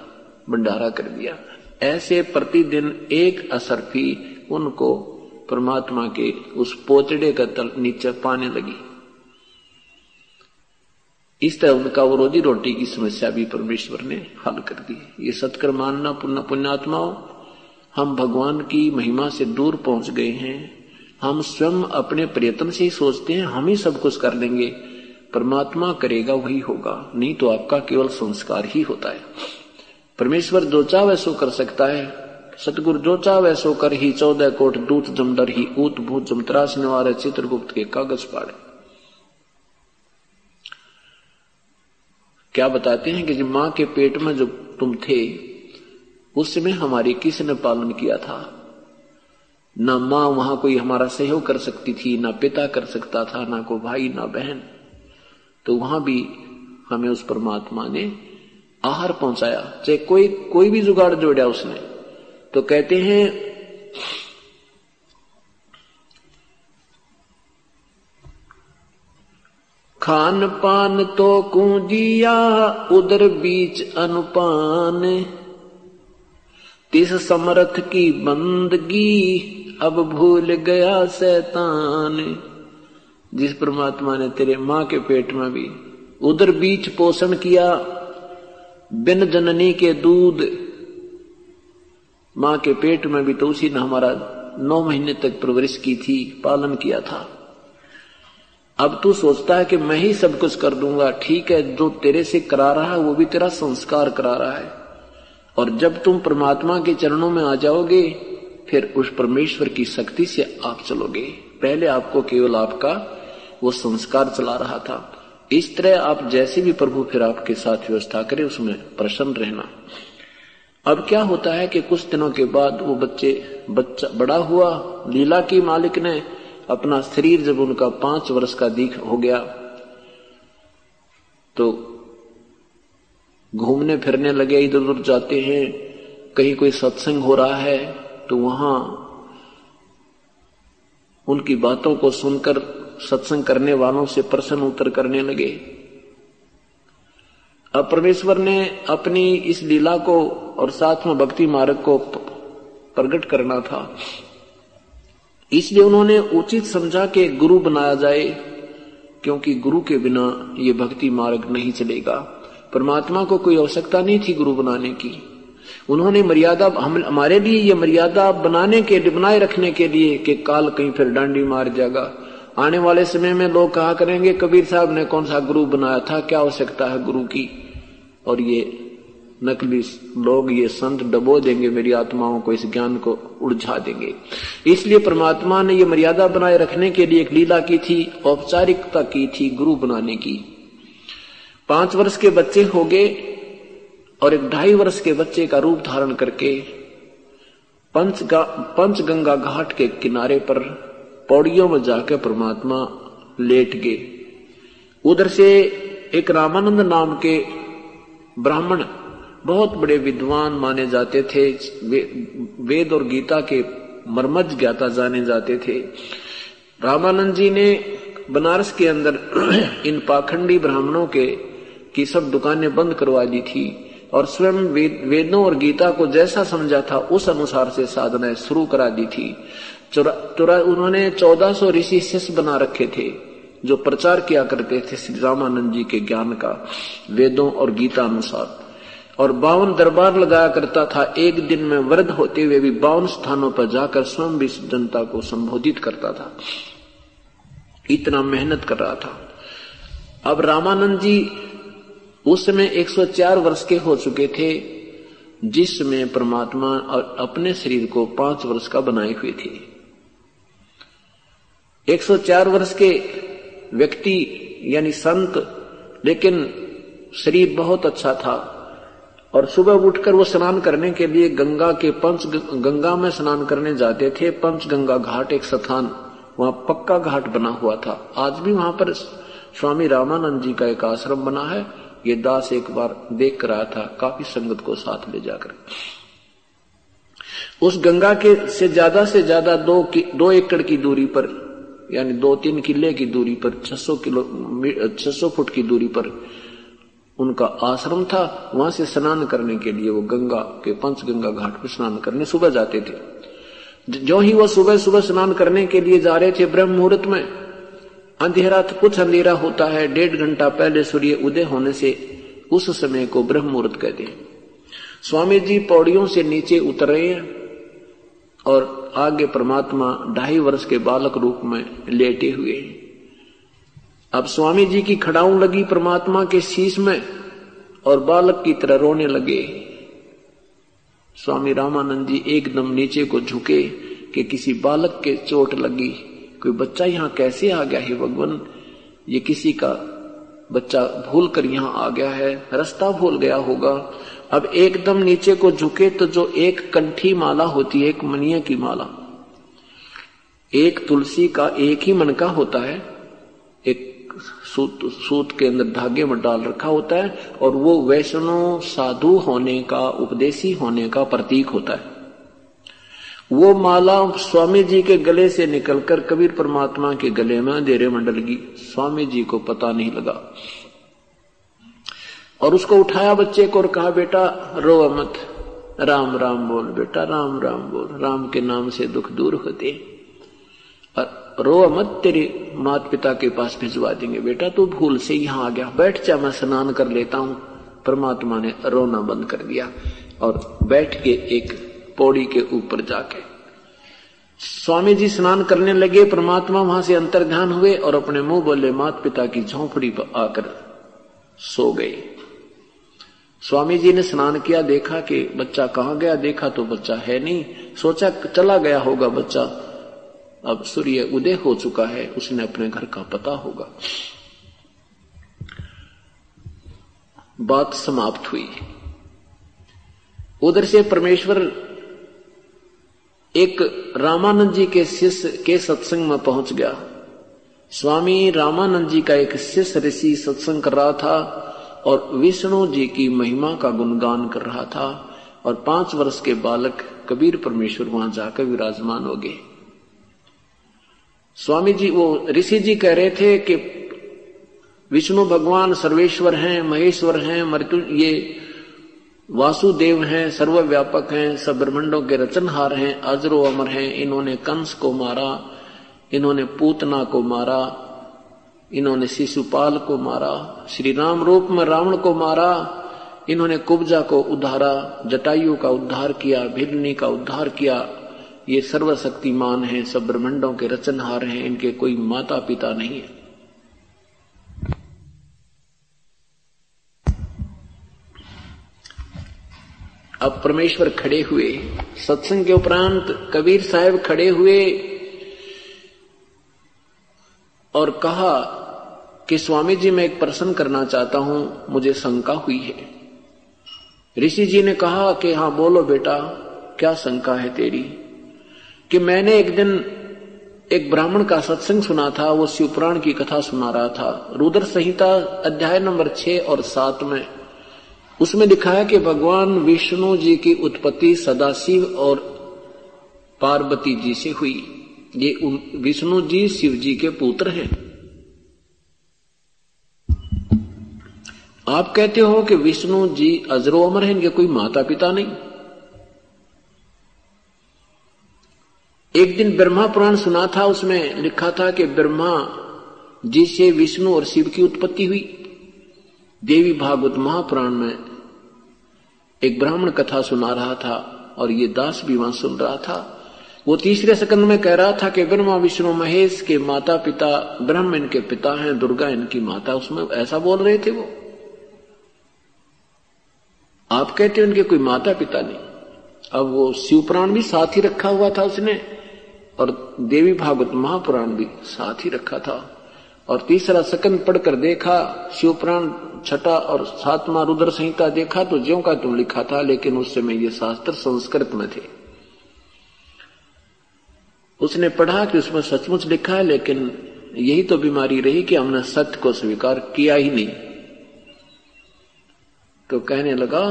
भंडारा कर दिया। ऐसे प्रतिदिन एक असरफी उनको परमात्मा के उस पोतड़े का तल नीचे पाने लगी। इस तरह उनका वो रोजी रोटी की समस्या भी परमेश्वर ने हल कर दी। ये सत्कर मानना पुण्य पुण्यात्माओं, हम भगवान की महिमा से दूर पहुँच गए हैं। हम स्वयं अपने प्रयत्न से ही सोचते हैं, हम ही सब कुछ कर लेंगे। परमात्मा करेगा, वही होगा। नहीं तो आपका केवल संस्कार ही होता है। परमेश्वर जो चाहे सो कर सकता है सतगुरु जो चाहे सो कर ही चौदह कोट दूत जमदर ही, ऊत भूत जमतरास निवार, चित्रगुप्त के कागज़ पाड़े। क्या बताते हैं कि जब माँ के पेट में जब तुम थे, उस समय हमारी किसने पालन किया था। ना माँ वहाँ कोई हमारा सहयोग कर सकती थी, ना पिता कर सकता था, ना कोई भाई, ना बहन। तो वहाँ भी हमें उस परमात्मा ने आहार पहुँचाया, चाहे कोई कोई भी जुगाड़ जोड़ा उसने। तो कहते हैं, खान पान तो कुंजिया उधर बीच अनुपान। तिस समर्थ की बंदगी, अब भूल गया सैतान। जिस परमात्मा ने तेरे माँ के पेट में भी उधर बीच पोषण किया, बिन जननी के दूध माँ के पेट में भी तो उसी ने हमारा नौ महीने तक परवरिश की थी, पालन किया था। अब तू सोचता है कि मैं ही सब कुछ कर दूँगा। ठीक है, जो तेरे से करा रहा है, वो भी तेरा संस्कार करा रहा है। और जब तुम परमात्मा के चरणों में आ जाओगे, फिर उस परमेश्वर की शक्ति से आप चलोगे। पहले आपको केवल आपका वो संस्कार चला रहा था। इस तरह आप जैसे भी प्रभु फिर आपके साथ व्यवस्था करे, उसमें प्रसन्न रहना। अब क्या होता है कि कुछ दिनों के बाद वो बच्चे, बच्चा बड़ा हुआ, लीला की मालिक ने अपना शरीर जब उनका पाँच वर्ष का दीख हो गया तो घूमने फिरने लगे, इधर उधर जाते हैं, कहीं कोई सत्संग हो रहा है तो वहाँ उनकी बातों को सुनकर सत्संग करने वालों से प्रश्न उत्तर करने लगे। अब परमेश्वर ने अपनी इस लीला को और साथ में भक्ति मार्ग को प्रकट करना था। इसलिए उन्होंने उचित समझा कि गुरु बनाया जाए, क्योंकि गुरु के बिना ये भक्ति मार्ग नहीं चलेगा। परमात्मा को कोई आवश्यकता नहीं थी गुरु बनाने की। उन्होंने मर्यादा हम हमारे लिए ये मर्यादा बनाने के बनाए रखने के लिए कि काल कहीं फिर डांडी मार जाएगा। आने वाले समय में लोग कहा करेंगे, कबीर साहब ने कौन सा गुरु बनाया था, क्या आवश्यकता है गुरु की? और ये नकली लोग ये संत डबो देंगे, मेरी आत्माओं को, इस ज्ञान को उलझा देंगे। इसलिए परमात्मा ने ये मर्यादा बनाए रखने के लिए एक लीला की थी, औपचारिकता की थी, गुरु बनाने की। पाँच वर्ष के बच्चे हो गए और एक ढाई वर्ष के बच्चे का रूप धारण करके पंच पंचगंगा घाट के किनारे पर पौड़ियों में जाकर परमात्मा लेट गए। उधर से एक रामानंद नाम के ब्राह्मण बहुत बड़े विद्वान माने जाते थे वे, वेद और गीता के मर्मज ज्ञाता जाने जाते थे। रामानंद जी ने बनारस के अंदर [clears throat] इन पाखंडी ब्राह्मणों के की सब दुकानें बंद करवा दी थी और स्वयं वेद, वेदों और गीता को जैसा समझा था उस अनुसार से साधनाएँ शुरू करा दी थी। चुरा, चुरा उन्होंने 1400 ऋषि शिष्य बना रखे थे जो प्रचार किया करते थे श्री रामानंद जी के ज्ञान का वेदों और गीता अनुसार। और बावन दरबार लगाया करता था, एक दिन में वृद्ध होते हुए भी बावन स्थानों पर जाकर स्वयं भी जनता को संबोधित करता था। इतना मेहनत कर रहा था। अब रामानंद जी उस समय 104 वर्ष के हो चुके थे जिसमें परमात्मा अपने शरीर को पाँच वर्ष का बनाए हुए थे। 104 वर्ष के व्यक्ति यानी संत, लेकिन शरीर बहुत अच्छा था। और सुबह उठकर वो स्नान करने के लिए गंगा के पंच गंगा में स्नान करने जाते थे, पंच गंगा घाट, एक स्थान, वहाँ पक्का घाट बना हुआ था। आज भी वहाँ पर स्वामी रामानंद जी का एक आश्रम बना है। ये दास एक बार देख कर आया था, काफ़ी संगत को साथ ले जाकर। उस गंगा के से ज़्यादा से ज़्यादा दो दो एकड़ की दूरी पर, यानी दो तीन किले की दूरी पर 600 किलो 600 फुट की दूरी पर उनका आश्रम था, वहाँ से स्नान करने के लिए वो गंगा के पंच गंगा घाट पर स्नान करने सुबह जाते थे। जो ही वो सुबह सुबह स्नान करने के लिए जा रहे थे ब्रह्म मुहूर्त में, अंधेरा तो कुछ अंधेरा होता है, डेढ़ घंटा पहले सूर्य उदय होने से उस समय को ब्रह्म मुहूर्त कहते हैं। स्वामी जी पौड़ियों से नीचे उतर रहे हैं और आगे परमात्मा ढाई वर्ष के बालक रूप में लेटे हुए हैं। अब स्वामी जी की खड़ाऊ लगी परमात्मा के शीश में और बालक की तरह रोने लगे। स्वामी रामानंद जी एकदम नीचे को झुके कि किसी बालक के चोट लगी। कोई बच्चा यहाँ कैसे आ गया है भगवान? ये किसी का बच्चा भूल कर यहाँ आ गया है, रास्ता भूल गया होगा। अब एकदम नीचे को झुके तो जो एक कंठी माला होती है, एक मनिया की माला। एक तुलसी का एक ही मन का होता है। सूत सूत के अंदर धागे में डाल रखा होता है और वो वैष्णव साधु होने का, उपदेशी होने का प्रतीक होता है। वो माला स्वामी जी के गले से निकलकर कबीर परमात्मा के गले में अंधेरे में डल गई। स्वामी जी को पता नहीं लगा। और उसको उठाया बच्चे को और कहा, बेटा, रो मत। राम राम बोल, बेटा, राम राम बोल। राम के नाम से दुख दूर होते और रो मत तेरे माता पिता के पास भिजवा देंगे। बेटा, तू भूल से यहाँ आ गया। बैठ जा, मैं स्नान कर लेता हूँ। परमात्मा ने रोना बंद कर दिया और बैठ के एक पौड़ी के ऊपर जाके। स्वामी जी स्नान करने लगे। परमात्मा वहाँ से अंतर ध्यान हुए और अपने मुँह बोले मात पिता की झोंपड़ी पर आकर सो गए स्वामी जी ने स्नान किया, देखा कि बच्चा कहाँ गया? देखा तो बच्चा है नहीं। सोचा, चला गया होगा बच्चा। अब सूर्य उदय हो चुका है, उसने अपने घर का पता होगा। बात समाप्त हुई। उधर से परमेश्वर एक रामानंद जी के शिष्य के सत्संग में पहुँच गया। स्वामी रामानंद जी का एक शिष्य ऋषि सत्संग कर रहा था और विष्णु जी की महिमा का गुणगान कर रहा था और पाँच वर्ष के बालक कबीर परमेश्वर वहाँ जाकर विराजमान हो गए। स्वामी जी वो ऋषि जी कह रहे थे कि विष्णु भगवान सर्वेश्वर हैं, महेश्वर हैं, मृत्यु, ये वासुदेव हैं, सर्वव्यापक हैं, सब ब्रह्मंडों के रचनहार हैं, अजरो अमर हैं, इन्होंने कंस को मारा, इन्होंने पूतना को मारा, इन्होंने शिशुपाल को मारा श्री राम रूप में रावण को मारा, इन्होंने कुब्जा को उद्धारा जटायु का उद्धार किया, भिलनी का उद्धार किया ये सर्वशक्तिमान हैं, सब ब्रह्मंडों के रचनहार हैं, इनके कोई माता पिता नहीं है। अब परमेश्वर खड़े हुए, सत्संग के उपरांत कबीर साहब खड़े हुए और कहा कि स्वामी जी, मैं एक प्रश्न करना चाहता हूँ, मुझे शंका हुई है। ऋषि जी ने कहा कि हाँ बोलो बेटा, क्या शंका है तेरी? कि मैंने एक दिन एक ब्राह्मण का सत्संग सुना था, वो शिवपुराण की कथा सुना रहा था। रुद्र संहिता अध्याय नंबर छह और सात में उसमें लिखा है कि भगवान विष्णु जी की उत्पत्ति सदाशिव और पार्वती जी से हुई। ये विष्णु जी शिव जी के पुत्र हैं। आप कहते हो कि विष्णु जी अजरो अमर है, इनके कोई माता पिता नहीं? एक दिन ब्रह्मा पुराण सुना था, उसमें लिखा था कि ब्रह्मा जी से विष्णु और शिव की उत्पत्ति हुई। देवी भागवत महापुराण में एक ब्राह्मण कथा सुना रहा था और ये दास भी वहाँ सुन रहा था। वो तीसरे सकंद में कह रहा था कि ब्रह्मा विष्णु महेश के माता पिता ब्रह्म इनके पिता हैं, दुर्गा इनकी माता, उसमें ऐसा बोल रहे थे वो। आप कहते हैं उनके कोई माता पिता नहीं। अब वो शिवपुराण भी साथ ही रखा हुआ था उसने। और देवी भागवत महापुराण भी साथ ही रखा था। और तीसरा सकंद पढ़कर देखा, शिवपुराण छठा और सातवां रुद्र संहिता देखा तो ज्यो का तुम लिखा था, लेकिन उस समय ये शास्त्र संस्कृत में थे। उसने पढ़ा कि उसमें सचमुच लिखा है, लेकिन यही तो बीमारी रही कि हमने सत्य को स्वीकार किया ही नहीं। तो कहने लगा,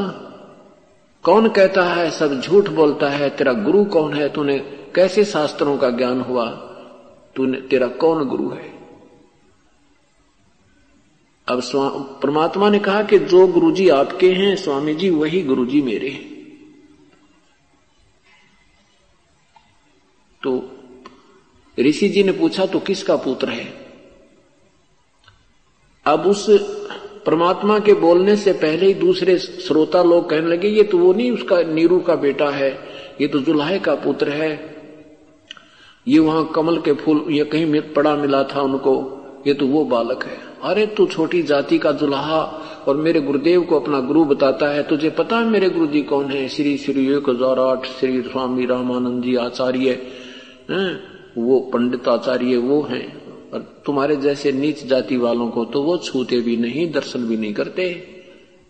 कौन कहता है, सब झूठ बोलता है, तेरा गुरु कौन है, तूने कैसे शास्त्रों का ज्ञान हुआ? तूने, तेरा कौन गुरु है? अब परमात्मा ने कहा कि जो गुरुजी आपके हैं स्वामी जी वही गुरुजी मेरे हैं। तो ऋषि जी ने पूछा तो किसका पुत्र है? अब उस परमात्मा के बोलने से पहले ही दूसरे श्रोता लोग कहने लगे, ये तो वो नहीं, उसका नीरू का बेटा है, ये तो जुल्हे का पुत्र है। ये वहाँ कमल के फूल, ये कहीं पड़ा मिला था उनको। ये तो वो बालक है। अरे तू छोटी जाति का दुल्हा और मेरे गुरुदेव को अपना गुरु बताता है। तुझे पता है मेरे गुरु जी कौन है? श्री श्री एक हज़ार आठ श्री स्वामी रामानंद जी आचार्य वो पंडित आचार्य वो हैं। और तुम्हारे जैसे नीच जाति वालों को तो वो छूते भी नहीं, दर्शन भी नहीं करते।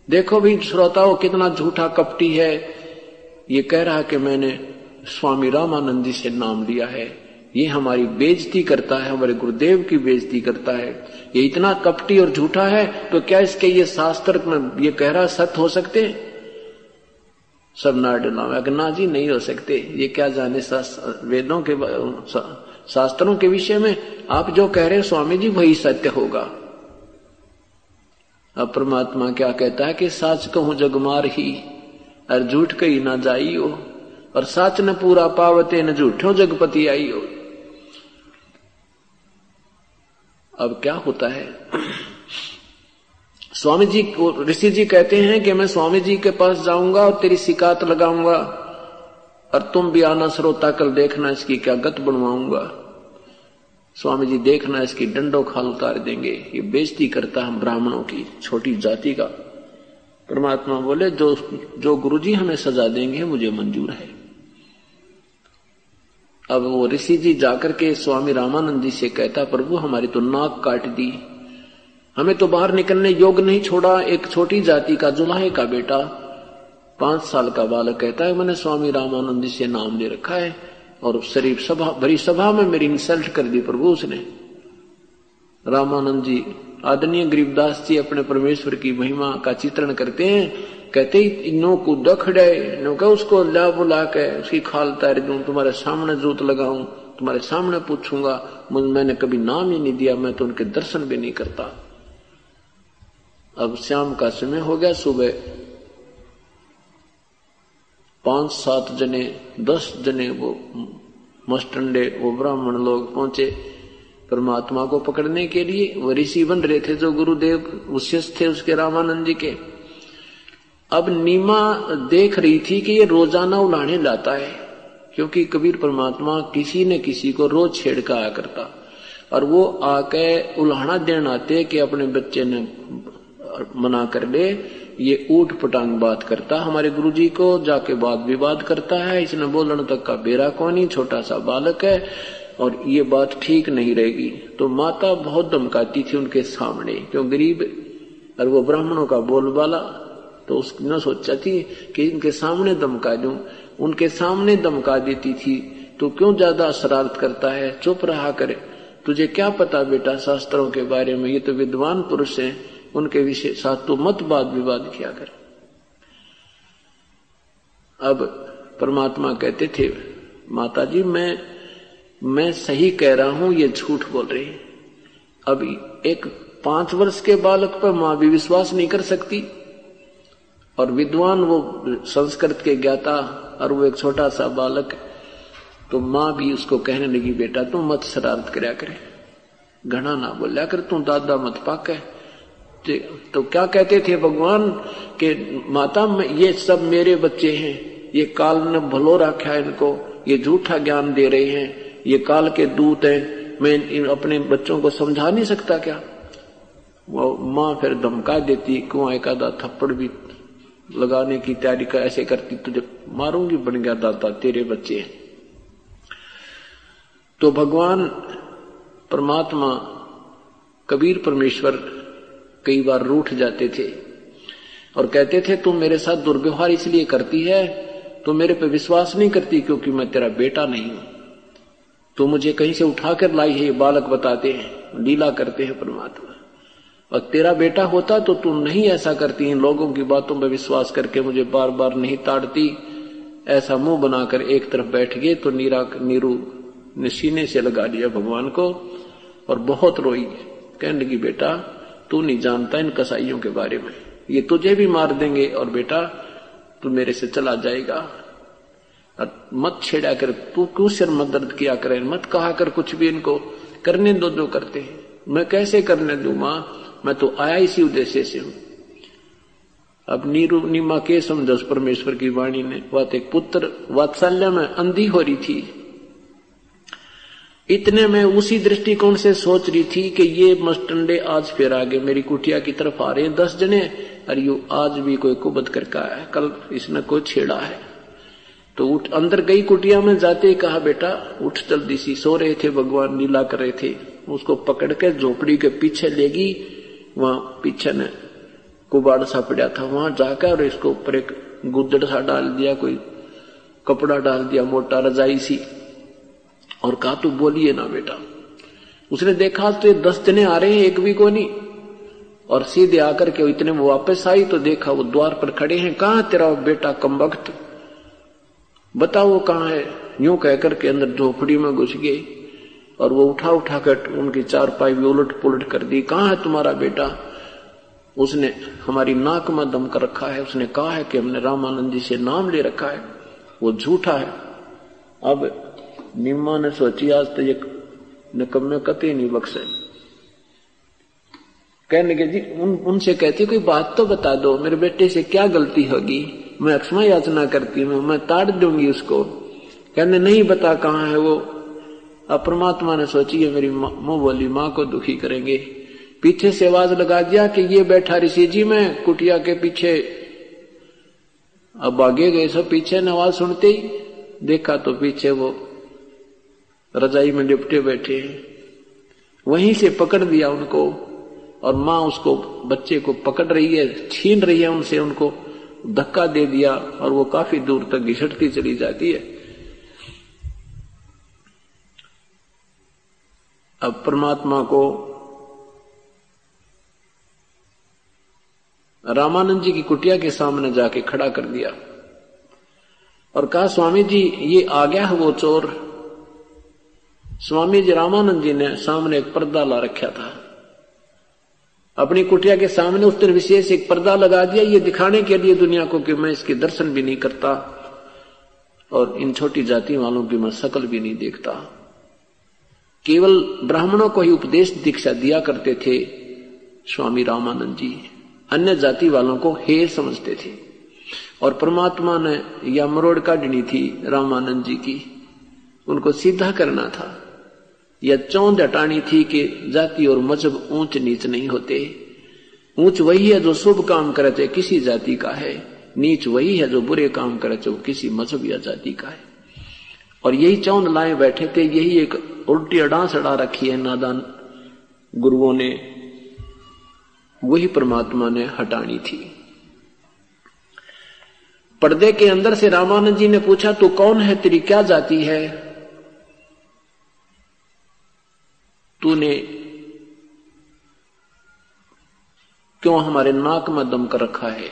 देखो भी श्रोताओं, कितना झूठा कपटी है। ये कह रहा कि मैंने स्वामी रामानंद जी से नाम लिया है। ये हमारी बेजती करता है, हमारे गुरुदेव की बेजती करता है। ये इतना कपटी और झूठा है तो क्या इसके ये शास्त्र में ये कह रहा सत्य हो सकते सब नाट ना जी नहीं हो सकते। ये क्या जाने वेदों के शास्त्रों के विषय में? आप जो कह रहे हैं स्वामी जी वही सत्य होगा। अब परमात्मा क्या कहता है कि साच कहूँ जगमार ही, और झूठ कही ना हो और सच न पूरा पावते न झूठो जगपति आई हो अब क्या होता है? स्वामी जी को ऋषि जी कहते हैं कि मैं स्वामी जी के पास जाऊँगा और तेरी शिकायत लगाऊँगा और तुम भी आना श्रोता कल देखना इसकी क्या गत बनवाऊँगा। स्वामी जी देखना इसकी डंडो खाल उतार देंगे। ये बेजती करता हम ब्राह्मणों की, छोटी जाति का। परमात्मा बोले, जो जो गुरुजी हमें सजा देंगे, मुझे मंजूर है। अब वो ऋषि जी जाकर के स्वामी रामानंद जी से कहता, प्रभु, हमारी तो नाक काट दी। हमें तो बाहर निकलने योग नहीं छोड़ा। एक छोटी जाति का जुलाहे का बेटा, पाँच साल का बालक कहता है, मैंने स्वामी रामानंद जी से नाम ले रखा है और शरीफ सभा, भरी सभा में मेरी इंसल्ट कर दी प्रभु उसने। रामानंद जी आदरणीय गरीबदास जी अपने परमेश्वर की महिमा का चित्रण करते हैं। कहते नो को दखड़े नो कह, उसको ला बुला के, उसकी खाल तार दू, तुम्हारे सामने जोत लगाऊँ, तुम्हारे सामने पूछूँगा मैंने कभी नाम ही नहीं दिया, मैं तो उनके दर्शन भी नहीं करता। अब शाम का समय हो गया सुबह। पाँच सात जने, दस जने वो मस्टंडे वो ब्राह्मण लोग पहुँचे परमात्मा को पकड़ने के लिए। वो ऋषि बन रहे थे जो गुरुदेव उशिष्य थे उसके रामानंद जी के। अब नीमा देख रही थी कि ये रोज़ाना उलाने लाता है, क्योंकि कबीर परमात्मा किसी न किसी को रोज छेड़ का आया करता। और वो आके उल्हाना देन आते कि अपने बच्चे ने मना कर ले, ये ऊट पटांग बात करता। हमारे गुरुजी को जाके बात विवाद करता है, इसने बोलने तक का बेरा कौन ही, छोटा सा बालक है, और ये बात ठीक नहीं रहेगी। तो माता बहुत धमकाती थी उनके सामने, क्यों गरीब? और वो ब्राह्मणों का बोलबाला तो उसने सोचा थी कि इनके सामने धमका दूँ। उनके सामने धमका देती थी तो क्यों ज़्यादा शरारत करता है? चुप रहा करे। तुझे क्या पता बेटा शास्त्रों के बारे में? ये तो विद्वान पुरुष हैं, उनके विषय साथ तो मत वाद विवाद किया कर। अब परमात्मा कहते थे माता जी मैं मैं सही कह रहा हूँ, ये झूठ बोल रही अब एक पाँच वर्ष के बालक पर माँ भी विश्वास नहीं कर सकती। और विद्वान वो संस्कृत के ज्ञाता और वो एक छोटा सा बालक तो माँ भी उसको कहने लगी, बेटा तू मत शरारत करया करे। घना ना बोलिया कर, तू दादा मत पाक। है तो क्या कहते थे भगवान के माता ये सब मेरे बच्चे हैं। ये काल ने भलो रखा इनको। ये झूठा ज्ञान दे रहे हैं। ये काल के दूत हैं। मैं इन अपने बच्चों को समझा नहीं सकता क्या? वो माँ फिर धमका देती, क्यों एक आधा थप्पड़ भी लगाने की तैयारी कर, ऐसे करती तुझे मारूँगी, बन गया दादा तेरे बच्चे। तो भगवान, परमात्मा, कबीर परमेश्वर, कई बार रूठ जाते थे और कहते थे तुम मेरे साथ दुर्व्यवहार इसलिए करती है तो मेरे पे विश्वास नहीं करती क्योंकि मैं तेरा बेटा नहीं हूँ। तो मुझे कहीं से उठाकर लाई है, ये बालक बताते हैं, लीला करते हैं परमात्मा। और तेरा बेटा होता तो तू नहीं ऐसा करती, इन लोगों की बातों पर विश्वास करके मुझे बार बार नहीं ताड़ती। ऐसा मुँह बनाकर एक तरफ़ बैठ गए तो नीरा, नीरू ने सीने से लगा लिया भगवान को और बहुत रोई। कहने लगी, बेटा, तू नहीं जानता इन कसाईयों के बारे में। ये तुझे भी मार देंगे और बेटा, तू मेरे से चला जाएगा। मत छेड़ा कर तू क्यों सिर मत दर्द किया करे? मत कहा कर कुछ भी इनको। करने दो जो करते हैं। मैं कैसे करने दू माँ मैं तो आया इसी उद्देश्य से हूँ। अब नीरू, नीमा के समझस परमेश्वर की वाणी ने। बात एक पुत्र, वात्सल्य में अंधी हो रही थी। इतने में उसी दृष्टिकोण से सोच रही थी कि ये मस्टंडे आज फिर आगे मेरी कुटिया की तरफ़ आ रहे हैं दस जने, और यू आज भी कोई कुबत करके आया है। कल इसने कोई छेड़ा है। तो उठ, अंदर गई कुटिया में जाते ही कहा, बेटा, उठ जल्दी सी, सो रहे थे, भगवान नीला कर रहे थे। उसको पकड़ के झोपड़ी के पीछे लेगी वहाँ पीछे ने कुबाड़ सा पड़ा था, वहाँ जाकर और इसको ऊपर एक गुदड़ सा डाल दिया, कोई कपड़ा डाल दिया, मोटा रजाई सी। और कहा, तू बोलिए ना बेटा। उसने देखा तो ये दस जने आ रहे हैं, एक भी को नहीं। और सीधे आकर के इतने वो वापस आई तो देखा, वो द्वार पर खड़े हैं। कहा तेरा बेटा कम वक्त बताओ कहाँ है? यूँ कहकर के अंदर झोपड़ी में घुस गए और वो उठा उठा कर उनकी चार पाई भी उलट पुलट कर दी, कहाँ है तुम्हारा बेटा? उसने, हमारी नाक में दम कर रखा है। उसने कहा है कि हमने रामानंद जी से नाम ले रखा है, वो झूठा है। अब निम्मा ने सोची, आज तो ये निकम्मे कते नहीं बख्शे। कहने के जी, उन, उनसे कहती कोई बात तो बता दो, मेरे बेटे से क्या गलती होगी? मैं अक्षमा याचना करती हूँ, मैं ताड़ दूँगी उसको। कहने, नहीं बता कहाँ है वो? अब परमात्मा ने सोची है मेरी मुँह बोली माँ को दुखी करेंगे। पीछे से आवाज़ लगा दिया कि, ये बैठा ऋषि जी मैं, कुटिया के पीछे। अब आगे गए सब पीछे, ने आवाज़ सुनते ही। देखा तो पीछे वो रजाई में लिपटे बैठे हैं। वहीं से पकड़ दिया उनको और माँ उसको, बच्चे को पकड़ रही है, छीन रही है उनसे, उनको धक्का दे दिया और वो काफ़ी दूर तक घिसटती चली जाती है। अब परमात्मा को रामानंद जी की कुटिया के सामने जाके खड़ा कर दिया। और कहा, स्वामी जी, ये आ गया है वो चोर। स्वामी जी रामानंद जी ने सामने एक पर्दा ला रखा था। अपनी कुटिया के सामने उस दिन विशेष एक पर्दा लगा दिया, ये दिखाने के लिए दुनिया को कि मैं इसके दर्शन भी नहीं करता और इन छोटी जाति वालों की मैं शकल भी नहीं देखता। केवल ब्राह्मणों को ही उपदेश दीक्षा दिया करते थे स्वामी रामानंद जी। अन्य जाति वालों को हे समझते थे। और परमात्मा ने यह मरोड़ काटनी थी रामानंद जी की। उनको सीधा करना था। यह चौंध हटानी थी कि जाति और मज़हब ऊंच नीच नहीं होते। ऊंच वही है जो शुभ काम करे चाहे किसी जाति का है। नीच वही है जो बुरे काम करे चाहे किसी मज़हब या जाति का है। और यही चौन लाए बैठे थे, यही एक उल्टी अड़ांस अड़ा रखी है नादान गुरुओं ने। वही परमात्मा ने हटानी थी। पर्दे के अंदर से रामानंद जी ने पूछा, तू कौन है? तेरी क्या जाति है? तूने क्यों हमारे नाक में दम कर रखा है?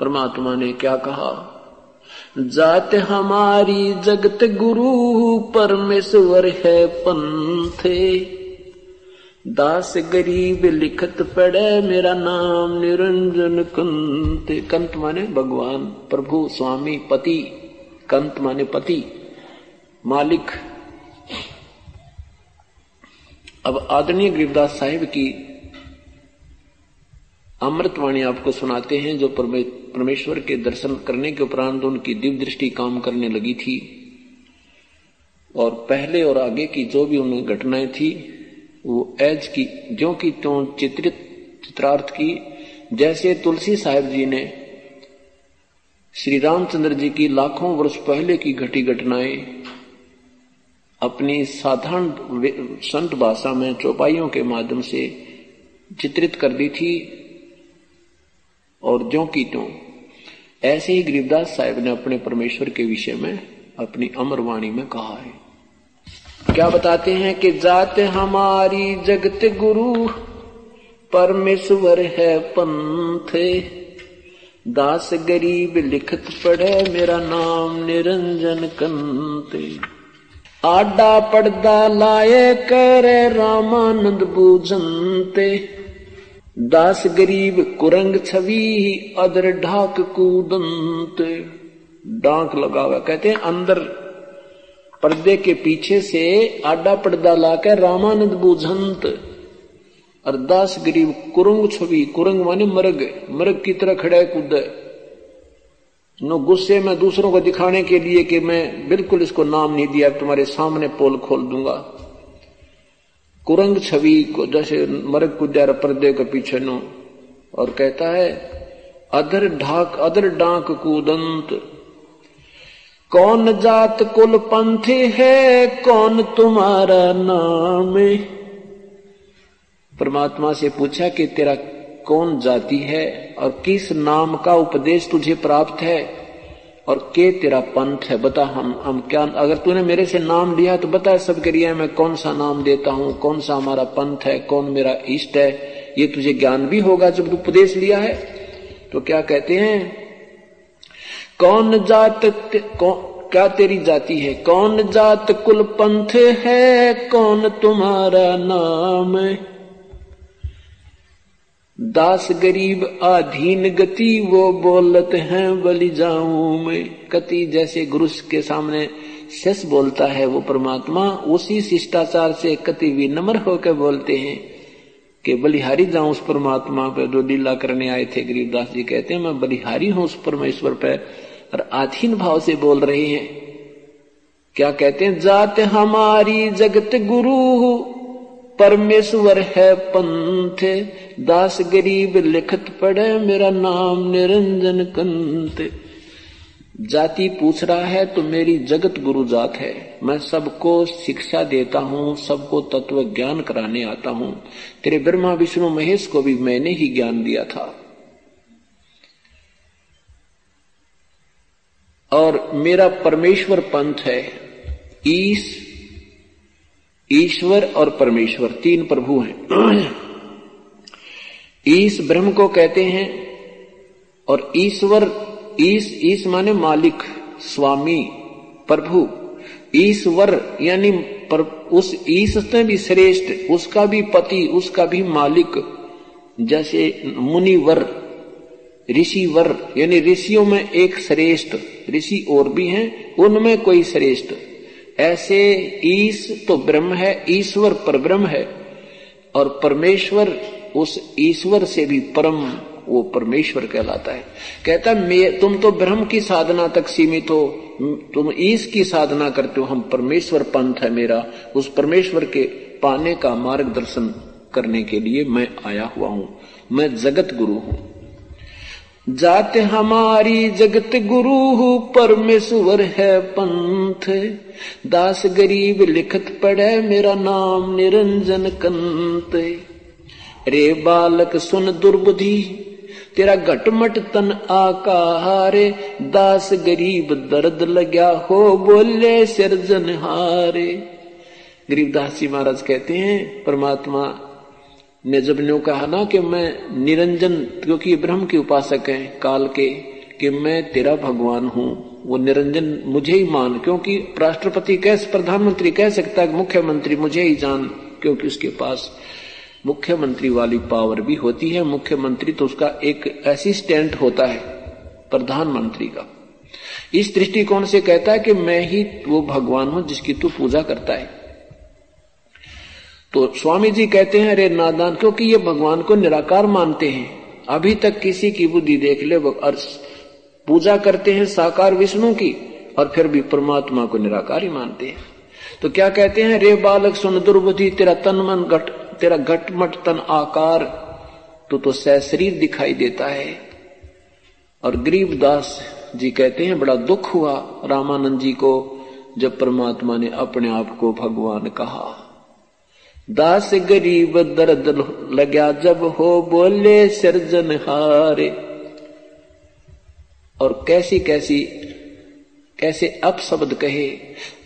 परमात्मा ने क्या कहा? जात हमारी जगत गुरु परमेश्वर है पंथे। दास गरीब लिखत पड़े मेरा नाम निरंजन कंत। कंत माने भगवान, प्रभु, स्वामी, पति। कंत माने पति, मालिक। अब आदरणीय गरीबदास साहिब की अमृतवाणी आपको सुनाते हैं जो परमेश्वर के दर्शन करने के उपरांत उनकी दिव्य दृष्टि काम करने लगी थी। और पहले और आगे की जो भी उन्हें घटनाएँ थी, वो एज की जो की त्यों चित्रित चित्रार्थ की। जैसे तुलसी साहेब जी ने श्री रामचंद्र जी की लाखों वर्ष पहले की घटी घटनाएँ अपनी साधारण संत भाषा में चौपाइयों के माध्यम से चित्रित कर दी थी और जो की त्यों, ऐसे ही गरीबदास साहब ने अपने परमेश्वर के विषय में अपनी अमर वाणी में कहा है। क्या बताते हैं कि जात हमारी जगत गुरु, परमेश्वर है पंथ। दास गरीब लिखत पढ़े, मेरा नाम निरंजन कंते। आडा पड़दा लाए करे रामानंद बूझनते दास गरीब कुरंग छवि, अदर ढाक कूदंत। डांक लगा हुआ कहते हैं, अंदर, पर्दे के पीछे से आडा पर्दा लाकर रामानंद बुझंत। और दास गरीब कुरंग छवि, कुरंग माने मर्ग मर्ग की तरह खड़े कूद। नो गुस्से में दूसरों को दिखाने के लिए कि मैं बिल्कुल इसको नाम नहीं दिया, तुम्हारे सामने पोल खोल दूँगा। कुरंग छवि को जैसे मरग कुद्यार पर्दे के पीछे नो, और कहता है अधर ढाक अधर डाक कूदंत। कौन जात कुल पंथ है, कौन तुम्हारा नाम परमात्मा से पूछा कि तेरा कौन जाति है, और किस नाम का उपदेश तुझे प्राप्त है? और के तेरा पंथ है, बता हम हम क्या, अगर तूने मेरे से नाम लिया तो बता सब करिए मैं कौन सा नाम देता हूँ, कौन सा हमारा पंथ है, कौन मेरा इष्ट है, ये तुझे ज्ञान भी होगा जब तू उपदेश लिया है। तो क्या कहते हैं? कौन जात कौन क्या तेरी जाति है? कौन जात कुल पंथ है, कौन तुम्हारा नाम है? दास गरीब आधीन गति वो बोलत हैं बलि जाऊँ मैं। कति जैसे गुरु के सामने शेष बोलता है वो परमात्मा, उसी शिष्टाचार से कति विनम्र होकर बोलते हैं कि बलिहारी जाऊँ उस परमात्मा पे। जो लीला करने आए थे गरीबदास जी कहते हैं, मैं बलिहारी हूँ उस परमेश्वर पे और आधीन भाव से बोल रहे हैं। क्या कहते हैं, जात हमारी जगत गुरु परमेश्वर है पंथ, दास गरीब लिखत पड़े मेरा नाम निरंजन कंत जाति पूछ रहा है तो मेरी जगत गुरु जात है। मैं सबको शिक्षा देता हूँ, सबको तत्व ज्ञान कराने आता हूँ। तेरे ब्रह्मा, विष्णु, महेश को भी मैंने ही ज्ञान दिया था। और मेरा परमेश्वर पंथ है। ईश ईश्वर और परमेश्वर तीन प्रभु हैं। ईश ब्रह्म को कहते हैं और ईश्वर ईश ईश माने मालिक स्वामी प्रभु। ईश्वर यानी पर, उस ईश से भी श्रेष्ठ उसका भी पति उसका भी मालिक जैसे मुनिवर ऋषिवर यानी ऋषियों में एक श्रेष्ठ ऋषि और भी हैं उनमें कोई श्रेष्ठ। ऐसे ईश तो ब्रह्म है, ईश्वर पर ब्रह्म है, और परमेश्वर उस ईश्वर से भी परम वो परमेश्वर कहलाता है। कहता मैं, तुम तो ब्रह्म की साधना तक सीमित हो, तुम ईश की साधना करते हो, हम परमेश्वर पंथ है मेरा, उस परमेश्वर के पाने का मार्गदर्शन करने के लिए मैं आया हुआ हूँ, मैं जगत गुरु हूँ। जात हमारी जगत गुरु परमेश्वर है पंथ। दास गरीब लिखत पढ़े, मेरा नाम निरंजन कंत। रे बालक सुन दुर्बुद्धि, तेरा घटमट तन आकारे। दास गरीब दर्द लग्या हो, बोले सिरजन हारे। गरीबदास जी महाराज कहते हैं, परमात्मा ने जब न्यू कहा ना कि मैं निरंजन, क्योंकि ब्रह्म के उपासक हैं काल के, कि मैं तेरा भगवान हूँ, वो निरंजन मुझे ही मान, क्योंकि राष्ट्रपति कैसे, प्रधानमंत्री कह सकता है मुख्यमंत्री मुझे ही जान, क्योंकि उसके पास मुख्यमंत्री वाली पावर भी होती है, मुख्यमंत्री तो उसका एक असिस्टेंट होता है, प्रधानमंत्री का। इस दृष्टिकोण से कहता है कि मैं ही वो भगवान हूँ जिसकी तू पूजा करता है। तो स्वामी जी कहते हैं, अरे नादान, क्योंकि ये भगवान को निराकार मानते हैं। अभी तक किसी की बुद्धि देख ले पूजा करते हैं साकार विष्णु की, और फिर भी परमात्मा को निराकार ही मानते हैं। तो क्या कहते हैं, रे बालक, सुन दुर्बुद्धि, तेरा तन मन घट, तेरा घटमट तन आकार तो तो शरीर दिखाई देता है। और गरीबदास जी कहते हैं, बड़ा दुख हुआ रामानंद जी को, जब परमात्मा ने अपने आप को भगवान कहा। दास गरीब दर्द लग्या, जब हो बोले सृजन हारे। और कैसी कैसी, कैसे अपशब्द कहे,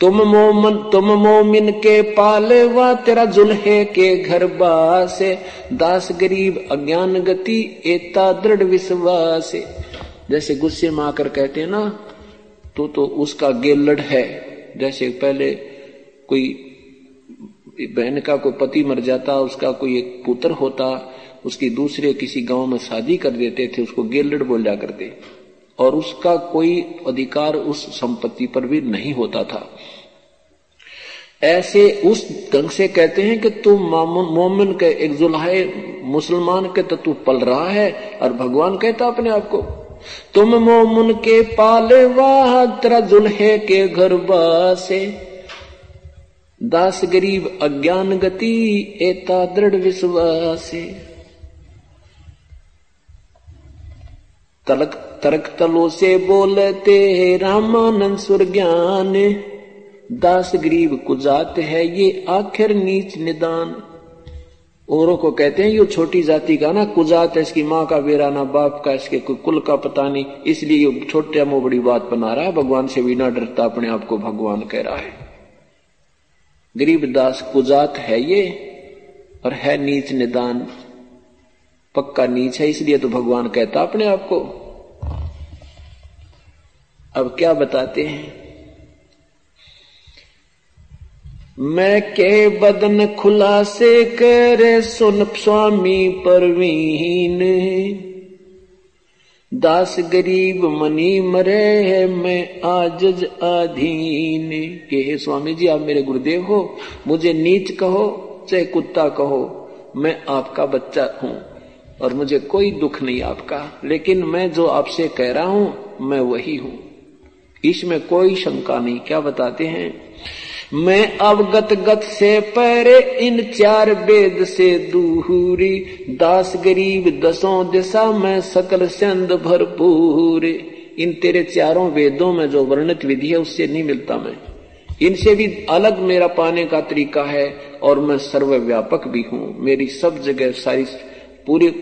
तुम मोमन, तुम मोमिन के पाले वा तेरा जुल्हे के घर बासे। दास गरीब अज्ञान गति, एता दृढ़ विश्वास। जैसे गुस्से में आकर कहते हैं ना तो तो उसका गेलड़ है। जैसे पहले कोई बहन का कोई पति मर जाता, उसका कोई एक पुत्र होता, उसकी दूसरे किसी गाँव में शादी कर देते थे, उसको गेलड़ बोला करते। और उसका कोई अधिकार उस संपत्ति पर भी नहीं होता था। ऐसे उस ढंग से कहते हैं कि तू मोमिन के, एक जुल्हाए मुसलमान के तो तू पल रहा है और भगवान कहता अपने आप को, तुम मोमिन के पाले वाह, तेरा जुल्हे के घर बासे दास गरीब अज्ञान गति, एता दृढ़ विश्वास तलक तरक तलो से बोलते है, रामानंद सुर ज्ञान दास गरीब कुजात है, ये आखिर नीच निदान। औरों को कहते हैं, ये छोटी जाति का ना कुजात है, इसकी माँ का बेरा ना बाप का, इसके कुल का पता नहीं, इसलिए ये छोटे मुँह बड़ी बात बना रहा है, भगवान से भी ना डरता, अपने आप को भगवान कह रहा है। गरीब दास कुजात है ये, और है नीच निदान। पक्का नीच है, इसलिए तो भगवान कहता अपने आप को। अब क्या बताते हैं? मैं के बदन खुलासे करे सुन स्वामी परवीन। दास गरीब मनी मरे है, मैं आजज आधीन। के हे स्वामी जी, आप मेरे गुरुदेव हो, मुझे नीच कहो, चाहे कुत्ता कहो, मैं आपका बच्चा हूँ, और मुझे कोई दुख नहीं आपका। लेकिन मैं जो आपसे कह रहा हूँ, मैं वही हूँ। इसमें कोई शंका नहीं, क्या बताते हैं? मैं अवगत गत से परे इन चार वेद से दूरी दास गरीब दसों दिशा में सकल चंद भरपूर। इन तेरे चारों वेदों में जो वर्णित विधि है, उससे नहीं मिलता मैं। इनसे भी अलग मेरा पाने का तरीका है, और मैं सर्वव्यापक भी हूँ। मेरी सब जगह सारी पूरे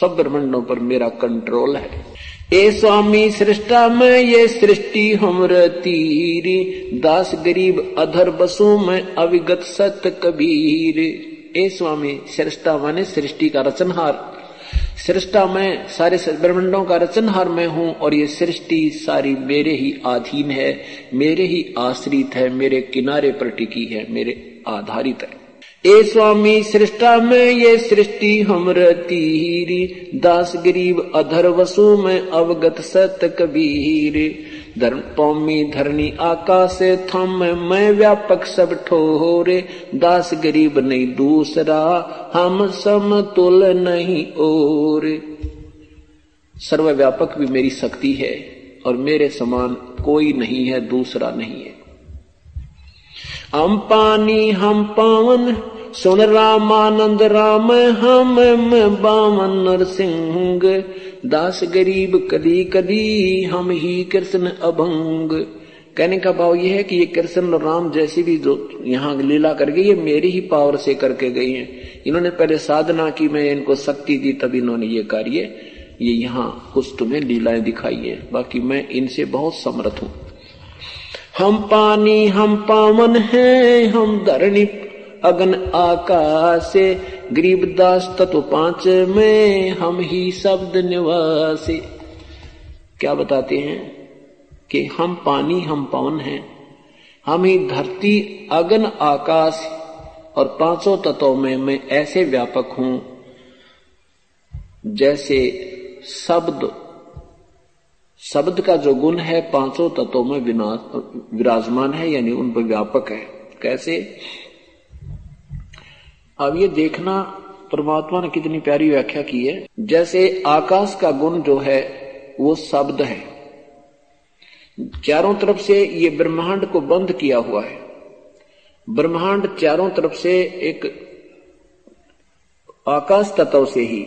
सब ब्रह्मंडों पर मेरा कंट्रोल है। ए स्वामी सृष्टा, में ये सृष्टि, हमर तीरी। दास गरीब अधर बसु, में अविगत सत कबीर। ए स्वामी सृष्टा, माने सृष्टि का रचनहार। सृष्टा, में सारे ब्रह्मंडों का रचनहार मैं हूँ, और ये सृष्टि सारी मेरे ही अधीन है। मेरे ही आश्रित है, मेरे किनारे पर टिकी है, मेरे आधारित है। ए स्वामी, सृष्टा में ये सृष्टि हम तीरी। दास गरीब अधर वसु में अवगत सत कबीर। धर्म पौमी धरनी आकाश थम, मैं व्यापक सब ठोरे। दास गरीब नहीं दूसरा, हम समतुल नहीं और सर्वव्यापक भी मेरी शक्ति है, और मेरे समान कोई नहीं है, दूसरा नहीं है। हम पानी, हम पावन, सुन रामानंद, राम हम बावन नरसिंह। दास गरीब कदी कदी हम ही कृष्ण अभंग। कहने का भाव यह है कि ये कृष्ण और राम जैसी भी जो यहाँ लीला कर गई ये मेरी ही पावर से करके गई हैं। इन्होंने पहले साधना की, मैं इनको शक्ति दी तब इन्होंने ये कार्य, ये यहाँ कुछ तुम्हें लीलाएँ दिखाई है। बाकी मैं इनसे बहुत समर्थ हूँ। हम पानी, हम पावन हैं, हम धरणी अगन आकाश गरीबदास तत्व पाँच में, हम ही शब्द निवासी। क्या बताते हैं कि हम पानी, हम पवन हैं, हम ही धरती, अगन आकाश और पाँचों तत्वों में मैं ऐसे व्यापक हूँ, जैसे शब्द शब्द का जो गुण है पाँचों तत्वों में विराजमान है, यानी उन पर व्यापक है। कैसे? अब ये देखना, परमात्मा ने कितनी प्यारी व्याख्या की है। जैसे आकाश का गुण जो है, वो शब्द है। चारों तरफ़ से ये ब्रह्मांड को बंद किया हुआ है। ब्रह्मांड चारों तरफ़ से एक आकाश तत्व से ही।